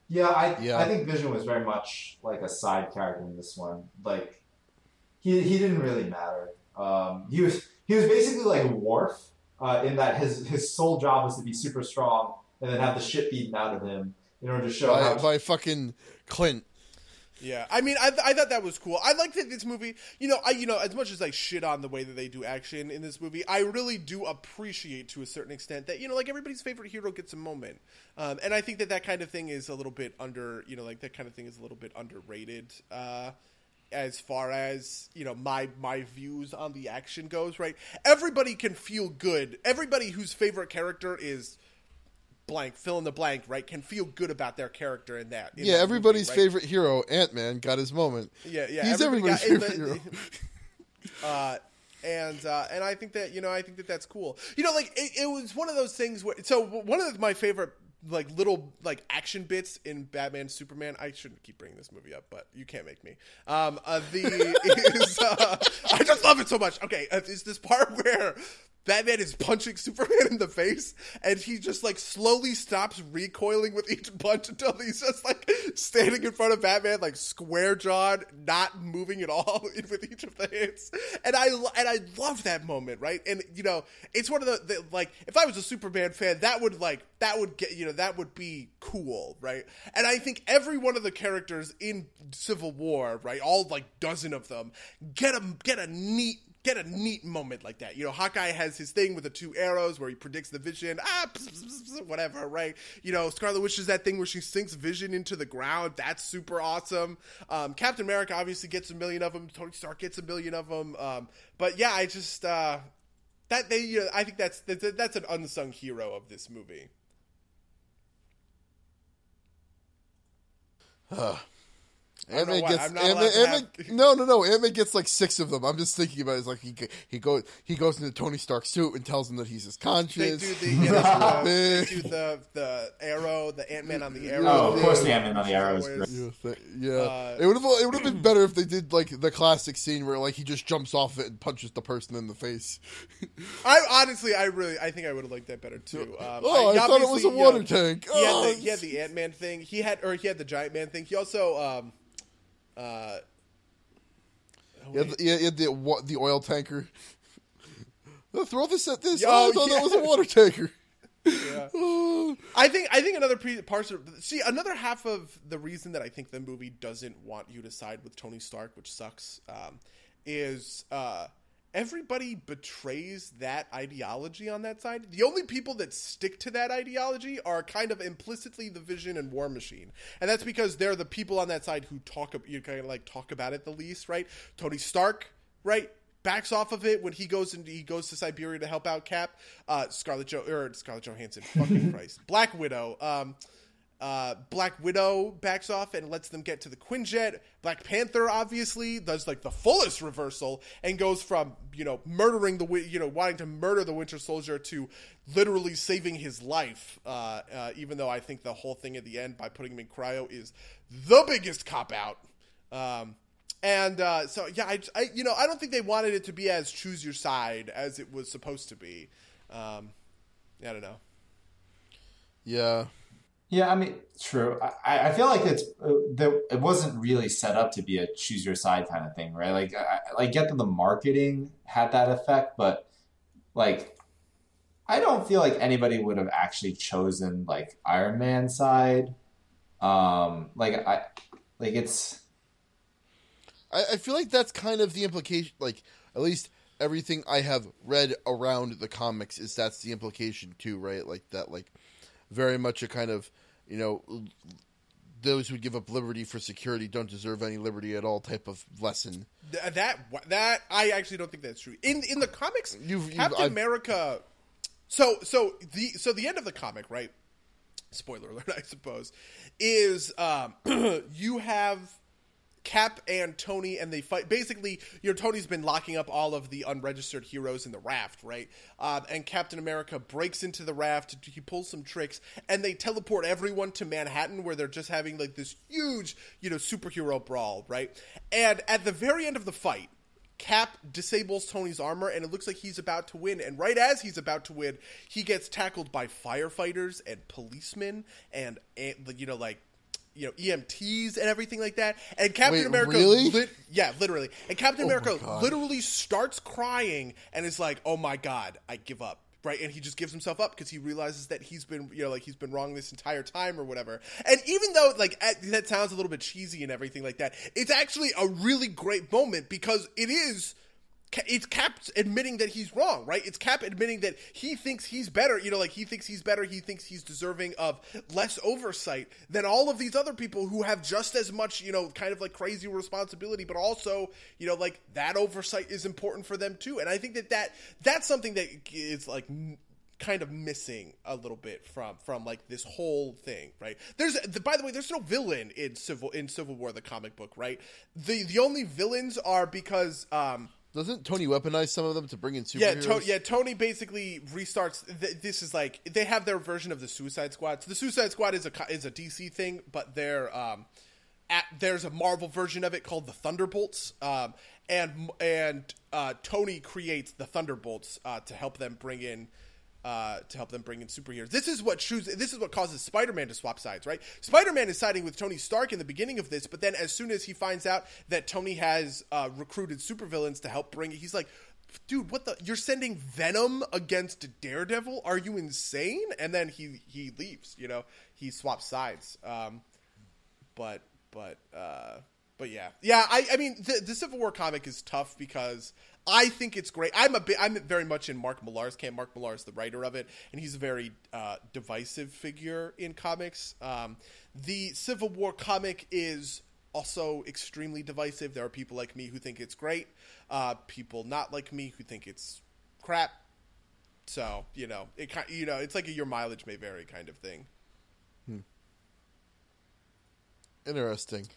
Yeah, I Yeah. I think Vision was very much like a side character in this one. Like he he didn't really matter. Um, he was he was basically like Worf uh, in that his his sole job was to be super strong and then have the shit beaten out of him in order to show by, how by fucking Clint. Yeah, I mean, I, I thought that was cool. I like that this movie. You know, I you know as much as I shit on the way that they do action in this movie, I really do appreciate to a certain extent that you know, like everybody's favorite hero gets a moment, um, and I think that that kind of thing is a little bit under. You know, like that kind of thing is a little bit underrated. Uh, as far as you know my my views on the action goes right everybody can feel good everybody whose favorite character is blank fill in the blank right can feel good about their character in that in Yeah, that everybody's movie, right? favorite hero, Ant Man, got his moment. Yeah, yeah. He's everybody everybody's got- favorite hero. uh, and uh, and I think that you know I think that that's cool. You know, like it, it was one of those things where so one of my favorite like little like action bits in Batman Superman. I shouldn't keep bringing this movie up, but you can't make me. Um, uh, the is uh, I just love it so much. Okay, uh, is this part where. Batman is punching Superman in the face, and he just like slowly stops recoiling with each punch until he's just like standing in front of Batman, like square jawed, not moving at all with each of the hits. And I and I love that moment, right? And you know, it's one of the, the like if I was a Superman fan, that would like that would get you know that would be cool, right? And I think every one of the characters in Civil War, right, all like dozen of them, get a get a neat get a neat moment like that. You know, Hawkeye has his thing with the two arrows where he predicts the vision, ah, pss, pss, pss, whatever, right? You know, Scarlet Witch is that thing where she sinks vision into the ground. That's super awesome. Um, Captain America obviously gets a million of them. Tony Stark gets a million of them. Um, but yeah, I just uh, that they, you know, I think that's that's, that's an unsung hero of this movie. Ant know Man why. gets I'm not Ant-Man, allowed to Ant-Man, have- no no no Ant Man gets like six of them. I'm just thinking about it. It's like he he goes he goes into Tony Stark's suit and tells him that he's his They conscience. do the, yeah, they do the, they do the the arrow, the Ant Man on the arrow. Oh, of course the Ant-Man on the arrow is great. Yeah. Uh, it would have it would have been better if they did like the classic scene where like he just jumps off it and punches the person in the face. I honestly, I really, I think I would have liked that better too. Um, oh, I, thought it was obviously, a you know, water tank. He had Oh, the, the Ant Man thing. He had, or he had the Giant Man thing. He also, um, uh, oh, had the, he the, wa- the oil tanker. Throw this at this. Oh, Oh, I thought yeah. that was a water tanker. yeah. Oh. I think I think another pre- parts of see another half of the reason that I think the movie doesn't want you to side with Tony Stark, which sucks, um, is uh, everybody betrays that ideology on that side. The only people that stick to that ideology are kind of implicitly the Vision and War Machine, and that's because they're the people on that side who talk you kind of like talk about it the least, right? Tony Stark, right? backs off of it when he goes and he goes to Siberia to help out Cap. Uh, Scarlett jo- or Scarlett Johansson, fucking Christ, Black Widow. Um, Uh, Black Widow backs off and lets them get to the Quinjet. Black Panther obviously does like the fullest reversal and goes from you know murdering the you know wanting to murder the Winter Soldier to literally saving his life. Uh, uh, even though I think the whole thing at the end by putting him in cryo is the biggest cop out. Um, and uh, so yeah, I, I you know I don't think they wanted it to be as choose your side as it was supposed to be. Um, I don't know. Yeah. Yeah, I mean, true. I, I feel like it's uh, it wasn't really set up to be a choose your side kind of thing, right? Like, I, I get that the marketing had that effect, but like, I don't feel like anybody would have actually chosen like Iron Man side. Um, like I, like it's. I, I feel like that's kind of the implication. Like, at least everything I have read around the comics is that's the implication too, right? Like that, like very much a kind of you know those who give up liberty for security don't deserve any liberty at all type of lesson. Th- that that I actually don't think that's true. In in the comics, You've- you've- Captain I've- America. So so the so the end of the comic, right? Spoiler alert, I suppose, is um, you have Cap and Tony, and they fight. Basically, you know, Tony's been locking up all of the unregistered heroes in the raft, right? Um, and Captain America breaks into the raft. He pulls some tricks, and they teleport everyone to Manhattan, where they're just having like this huge, you know, superhero brawl, right? And at the very end of the fight, Cap disables Tony's armor, and it looks like he's about to win. And right as he's about to win, he gets tackled by firefighters and policemen, and, and you know, like you know EMTs and everything like that. And Captain Wait, America, really? lit- yeah, literally. And Captain Oh America literally starts crying and is like, "Oh my god, I give up." Right, and he just gives himself up because he realizes that he's been, you know, like he's been wrong this entire time or whatever. And even though, like, at, that sounds a little bit cheesy and everything like that, it's actually a really great moment because it is it's Cap admitting that he's wrong, right? It's Cap admitting that he thinks he's better. You know, like he thinks he's better. He thinks he's deserving of less oversight than all of these other people who have just as much, you know, kind of like crazy responsibility, but also, you know, like that oversight is important for them too. And I think that that that's something that is like. kind of missing a little bit from from like this whole thing right there's the, by the way there's no villain in civil in civil war the comic book right the the only villains are because um Doesn't Tony weaponize some of them to bring in yeah, to- yeah. Tony basically restarts. Th- this is like they have their version of the Suicide Squad. So the Suicide Squad is a is a DC thing, but they're um, at, there's a Marvel version of it called the Thunderbolts. Um, and and uh, Tony creates the Thunderbolts uh, to help them bring in. Uh, to help them bring in superheroes. This is what chooses. This is what causes Spider-Man to swap sides, right? Spider-Man is siding with Tony Stark in the beginning of this, but then as soon as he finds out that Tony has uh, recruited supervillains to help bring, it, he's like, dude, what the? You're sending Venom against Daredevil? Are you insane? And then he he leaves. You know, he swaps sides. Um, but but uh, but yeah, yeah. I I mean, the, the Civil War comic is tough because I think it's great. I'm a bit. I'm very much in Mark Millar's camp. Mark Millar is the writer of it, and he's a very uh, divisive figure in comics. Um, the Civil War comic is also extremely divisive. There are people like me who think it's great, uh, people not like me who think it's crap. So you know, it you know, it's like a your mileage may vary kind of thing. Interesting.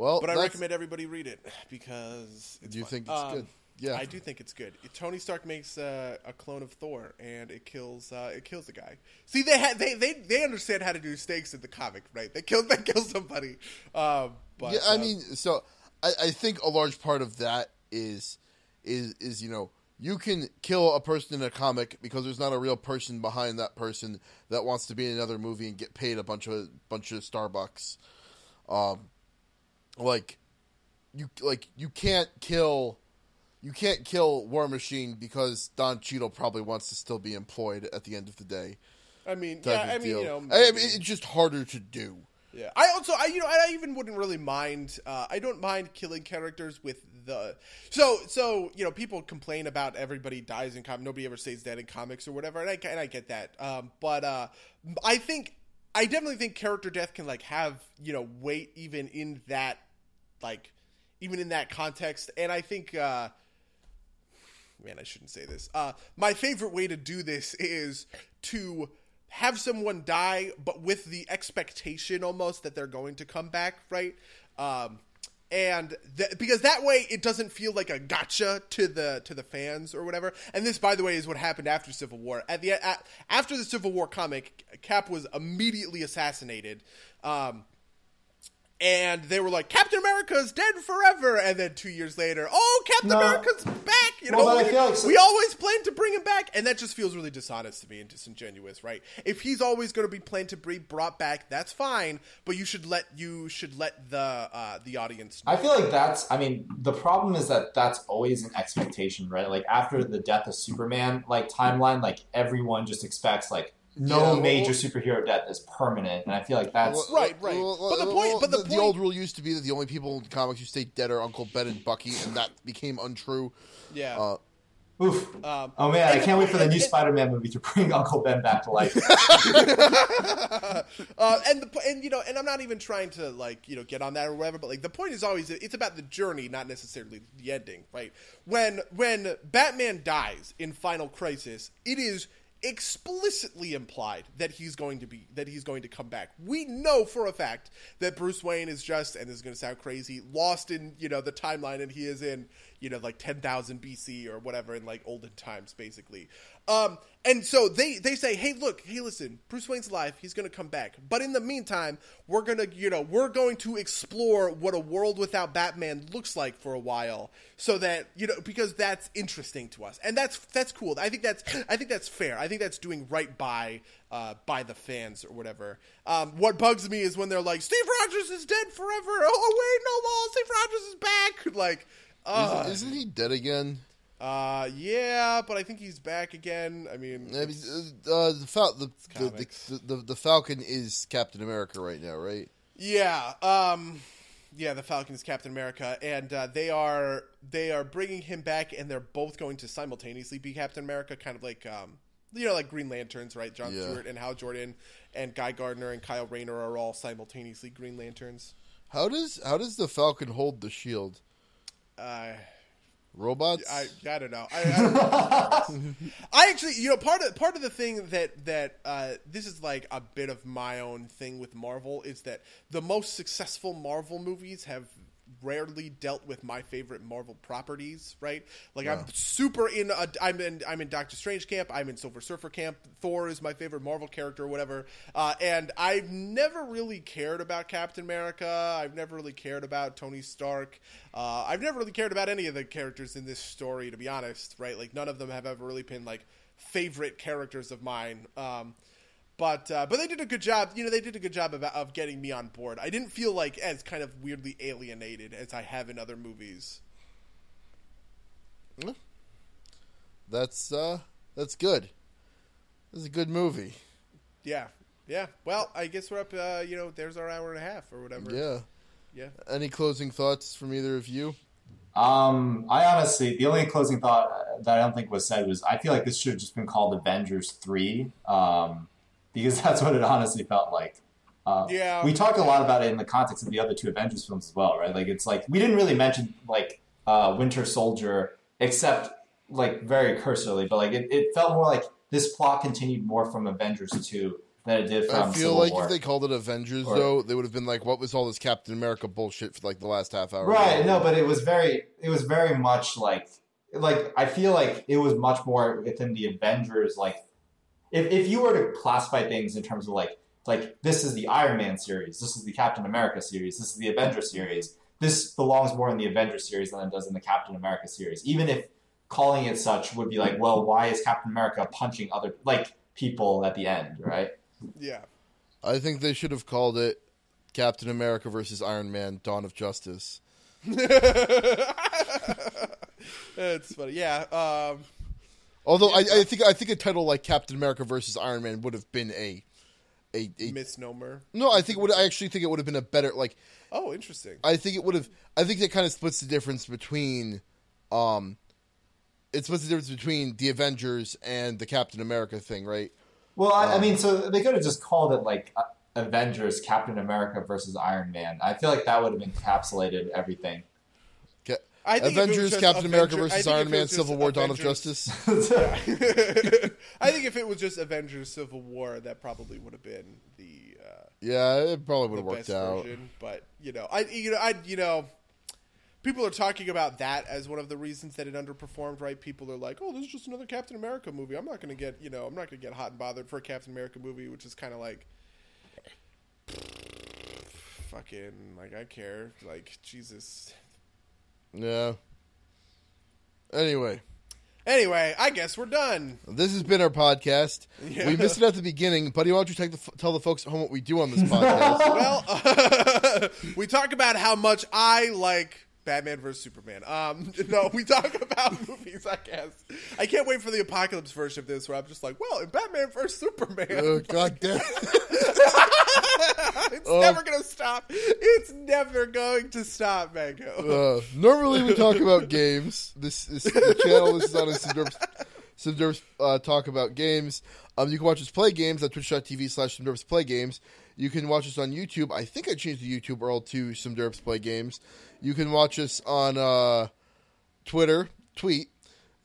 Well, But I recommend everybody read it because it's Do you fun. think it's Um, good? Yeah. I do think it's good. Tony Stark makes uh, a clone of Thor, and it kills uh, it kills a guy. See, they had they, they they understand how to do stakes in the comic, right? They kill they kill somebody. Um, but yeah, I uh, mean, so I, I think a large part of that is is is you know you can kill a person in a comic because there's not a real person behind that person that wants to be in another movie and get paid a bunch of bunch of Starbucks. Um, like you like you can't kill you can't kill War Machine because Don Cheadle probably wants to still be employed at the end of the day. I mean, yeah, I mean, deal. you know, I, I mean, it's just harder to do. Yeah, I also, I you know, I even wouldn't really mind. Uh, I don't mind killing characters with the so so you know people complain about everybody dies in comics. Nobody ever stays dead in comics or whatever, and I and I get that. Um, but uh, I think I definitely think character death can like have you know weight even in that like even in that context, and I think. Uh, man, I shouldn't say this. Uh, my favorite way to do this is to have someone die, but with the expectation almost that they're going to come back, right? Um, and th- because that way it doesn't feel like a gotcha to the to the fans or whatever. And this, by the way, is what happened after Civil War. At the at, after the Civil War comic, Cap was immediately assassinated. Um, and they were like, Captain America's dead forever. And then two years later, oh, Captain No. America's back. You know, Well, we, like so- we always planned to bring him back. And that just feels really dishonest to me and disingenuous, right? If he's always going to be planned to be brought back, that's fine. But you should let you should let the uh, the audience know. I feel like that's. I mean, the problem is that that's always an expectation, right? Like after the death of Superman, like timeline, like everyone just expects like no Yeah, well- major superhero death is permanent, and I feel like that's. Well, Right, right. well, But the point- well, but the the, point- old rule used to be that the only people in comics who stay dead are Uncle Ben and Bucky, and that became untrue. yeah. Uh, Oof. um, Oh man, I and the can't wait for the new and- Spider-Man movie to bring Uncle Ben back to life. uh, and the and you know, and I'm not even trying to like you know get on that or whatever, but like the point is always it's about the journey, not necessarily the ending, right? When when Batman dies in Final Crisis, it is explicitly implied that he's going to be that he's going to come back. We know for a fact that Bruce Wayne is just and this is going to sound crazy, lost in, you know, the timeline and he is in, you know, like 10,000 BC or whatever in like olden times basically. Um and so they they say, "Hey, look, hey listen, Bruce Wayne's alive. He's going to come back. But in the meantime, we're going to, you know, we're going to explore what a world without Batman looks like for a while so that, you know, because that's interesting to us. And that's that's cool. I think that's I think that's fair. I think that's doing right by uh, by the fans or whatever. Um, what bugs me is when they're like, "Steve Rogers is dead forever." Oh wait, no, no, Steve Rogers is back. Like, uh, isn't, isn't he dead again? Uh, yeah, but I think he's back again. I mean, I mean, uh, the, Fal- the, the, the the Falcon is Captain America right now, right? Yeah, um, yeah, the Falcon is Captain America, and uh, they are they are bringing him back, and they're both going to simultaneously be Captain America, kind of like um, you know, like Green Lanterns, right? John Yeah. Stewart and Hal Jordan and Guy Gardner and Kyle Rayner are all simultaneously Green Lanterns. How does how does the Falcon hold the shield? Uh, Robots? I, I don't know. I, I, don't know. I actually, you know, part of part of the thing that that uh, this is like a bit of my own thing with Marvel is that the most successful Marvel movies have rarely dealt with my favorite Marvel properties. Right? Like I'm super in. A, I'm in. I'm in Doctor Strange camp. I'm in Silver Surfer camp. Thor is my favorite Marvel character, or whatever. Uh, and I've never really cared about Captain America. I've never really cared about Tony Stark. Uh, I've never really cared about any of the characters in this story, to be honest. Right? Like none of them have ever really been like favorite characters of mine. Um, but uh, but they did a good job. You know, they did a good job of, of getting me on board. I didn't feel like as kind of weirdly alienated as I have in other movies. That's uh that's good. This is a good movie. Yeah, yeah. Well, I guess we're up. Uh, you know, there's our hour and a half or whatever. Yeah. yeah. Any closing thoughts from either of you? Um, I honestly, the only closing thought that I don't think was said was I feel like this should have just been called Avengers Three, um, because that's what it honestly felt like. Uh, Yeah. we talked a lot about it in the context of the other two Avengers films as well, right? Like it's like we didn't really mention like uh, Winter Soldier except like very cursorily, but like it, it felt more like this plot continued more from Avengers Two than it did from I feel Civil like War. if they called it Avengers, Or- though, they would have been like, "What was all this Captain America bullshit for like the last half hour?" Right. No, but it was very. It was very much like. Like I feel like it was much more within the Avengers. Like, if if you were to classify things in terms of like like this is the Iron Man series, this is the Captain America series, this is the Avengers series. This belongs more in the Avengers series than it does in the Captain America series. Even if calling it such would be like, well, why is Captain America punching other like people at the end, right? Yeah. I think they should have called it Captain America versus Iron Man: Dawn of Justice. It's funny. Yeah. Um, Although I, I think I think a title like Captain America versus Iron Man would have been a a, a misnomer. no. I think it would. I actually think it would have been a better like. Oh, interesting. I think it would have. I think that kind of splits the difference between, um, it splits the difference between the Avengers and the Captain America thing, right? Well, I, I Um, mean, so they could have just called it like uh, Avengers Captain America versus Iron Man. I feel like that would have encapsulated everything. Ca- I think if it was Avengers, just Captain America Avenger- I versus Iron Man, Civil War, Dawn of Justice. I think if it was just Avengers Civil War, that probably would have been the uh, Yeah, it probably would have worked best out. version. But you know, I you know I you know, people are talking about that as one of the reasons that it underperformed. Right? People are like, oh, this is just another Captain America movie. I'm not going to get you know I'm not going to get hot and bothered for a Captain America movie, which is kind of like. Fucking like I care like Jesus. Yeah. Anyway, Anyway, I guess we're done. this has been our podcast. Yeah. We missed it at the beginning, buddy. Why don't you take the, f- tell the folks at home what we do on this podcast? Well, we talk about how much I like Batman vs Superman. Um, no, we talk about movies. I guess I can't wait for the apocalypse version of this, where I'm just like, well, in Batman vs Superman, oh, God damn. it's never gonna stop. It's never going to stop, Mango. Uh, normally we talk about games. This is the channel. This is on a Subderps, Subderps uh, talk about games. Um, you can watch us play games at twitch.tv slash Subderps play games. You can watch us on YouTube. I think I changed the YouTube URL to Some Subderps play games. You can watch us on uh, Twitter, tweet.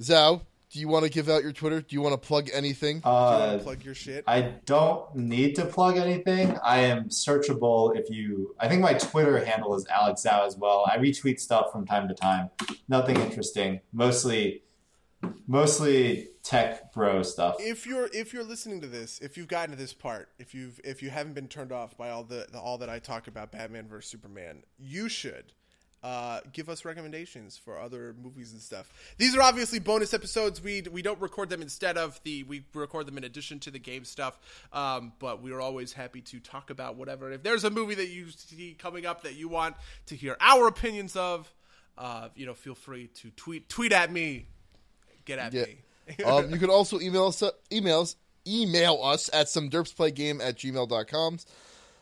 Zhao, do you want to give out your Twitter? Do you want to plug anything? Do you want Uh, to plug your shit? I don't need to plug anything. I am searchable if you. I think my Twitter handle is Alex Zhao as well. I retweet stuff from time to time. Nothing interesting. Mostly, mostly tech bro stuff. if you're if you're listening to this, if you've gotten to this part, if you've if you haven't been turned off by all the, the all that I talk about Batman versus Superman, you should uh, give us recommendations for other movies and stuff. These are obviously bonus episodes. We we don't record them instead of the we record them in addition to the game stuff. Um, but we are always happy to talk about whatever. If there's a movie that you see coming up that you want to hear our opinions of, uh, you know, feel free to tweet tweet at me. Get at Yeah. me. um, you can also email us emails email us at some derpsplaygame at gmail.com.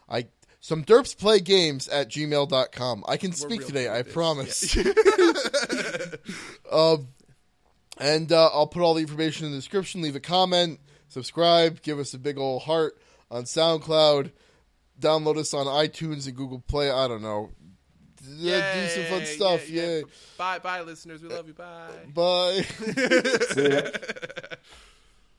I some derps play games at gmail.com. I can speak today, I at this. promise. um, and uh, I'll put all the information in the description. Leave a comment, subscribe, give us a big old heart on SoundCloud, download us on iTunes and Google Play. I don't know. Yeah, do some fun stuff. yeah, Yeah. yeah. Bye, bye, listeners. We love you. Bye. Bye. See ya.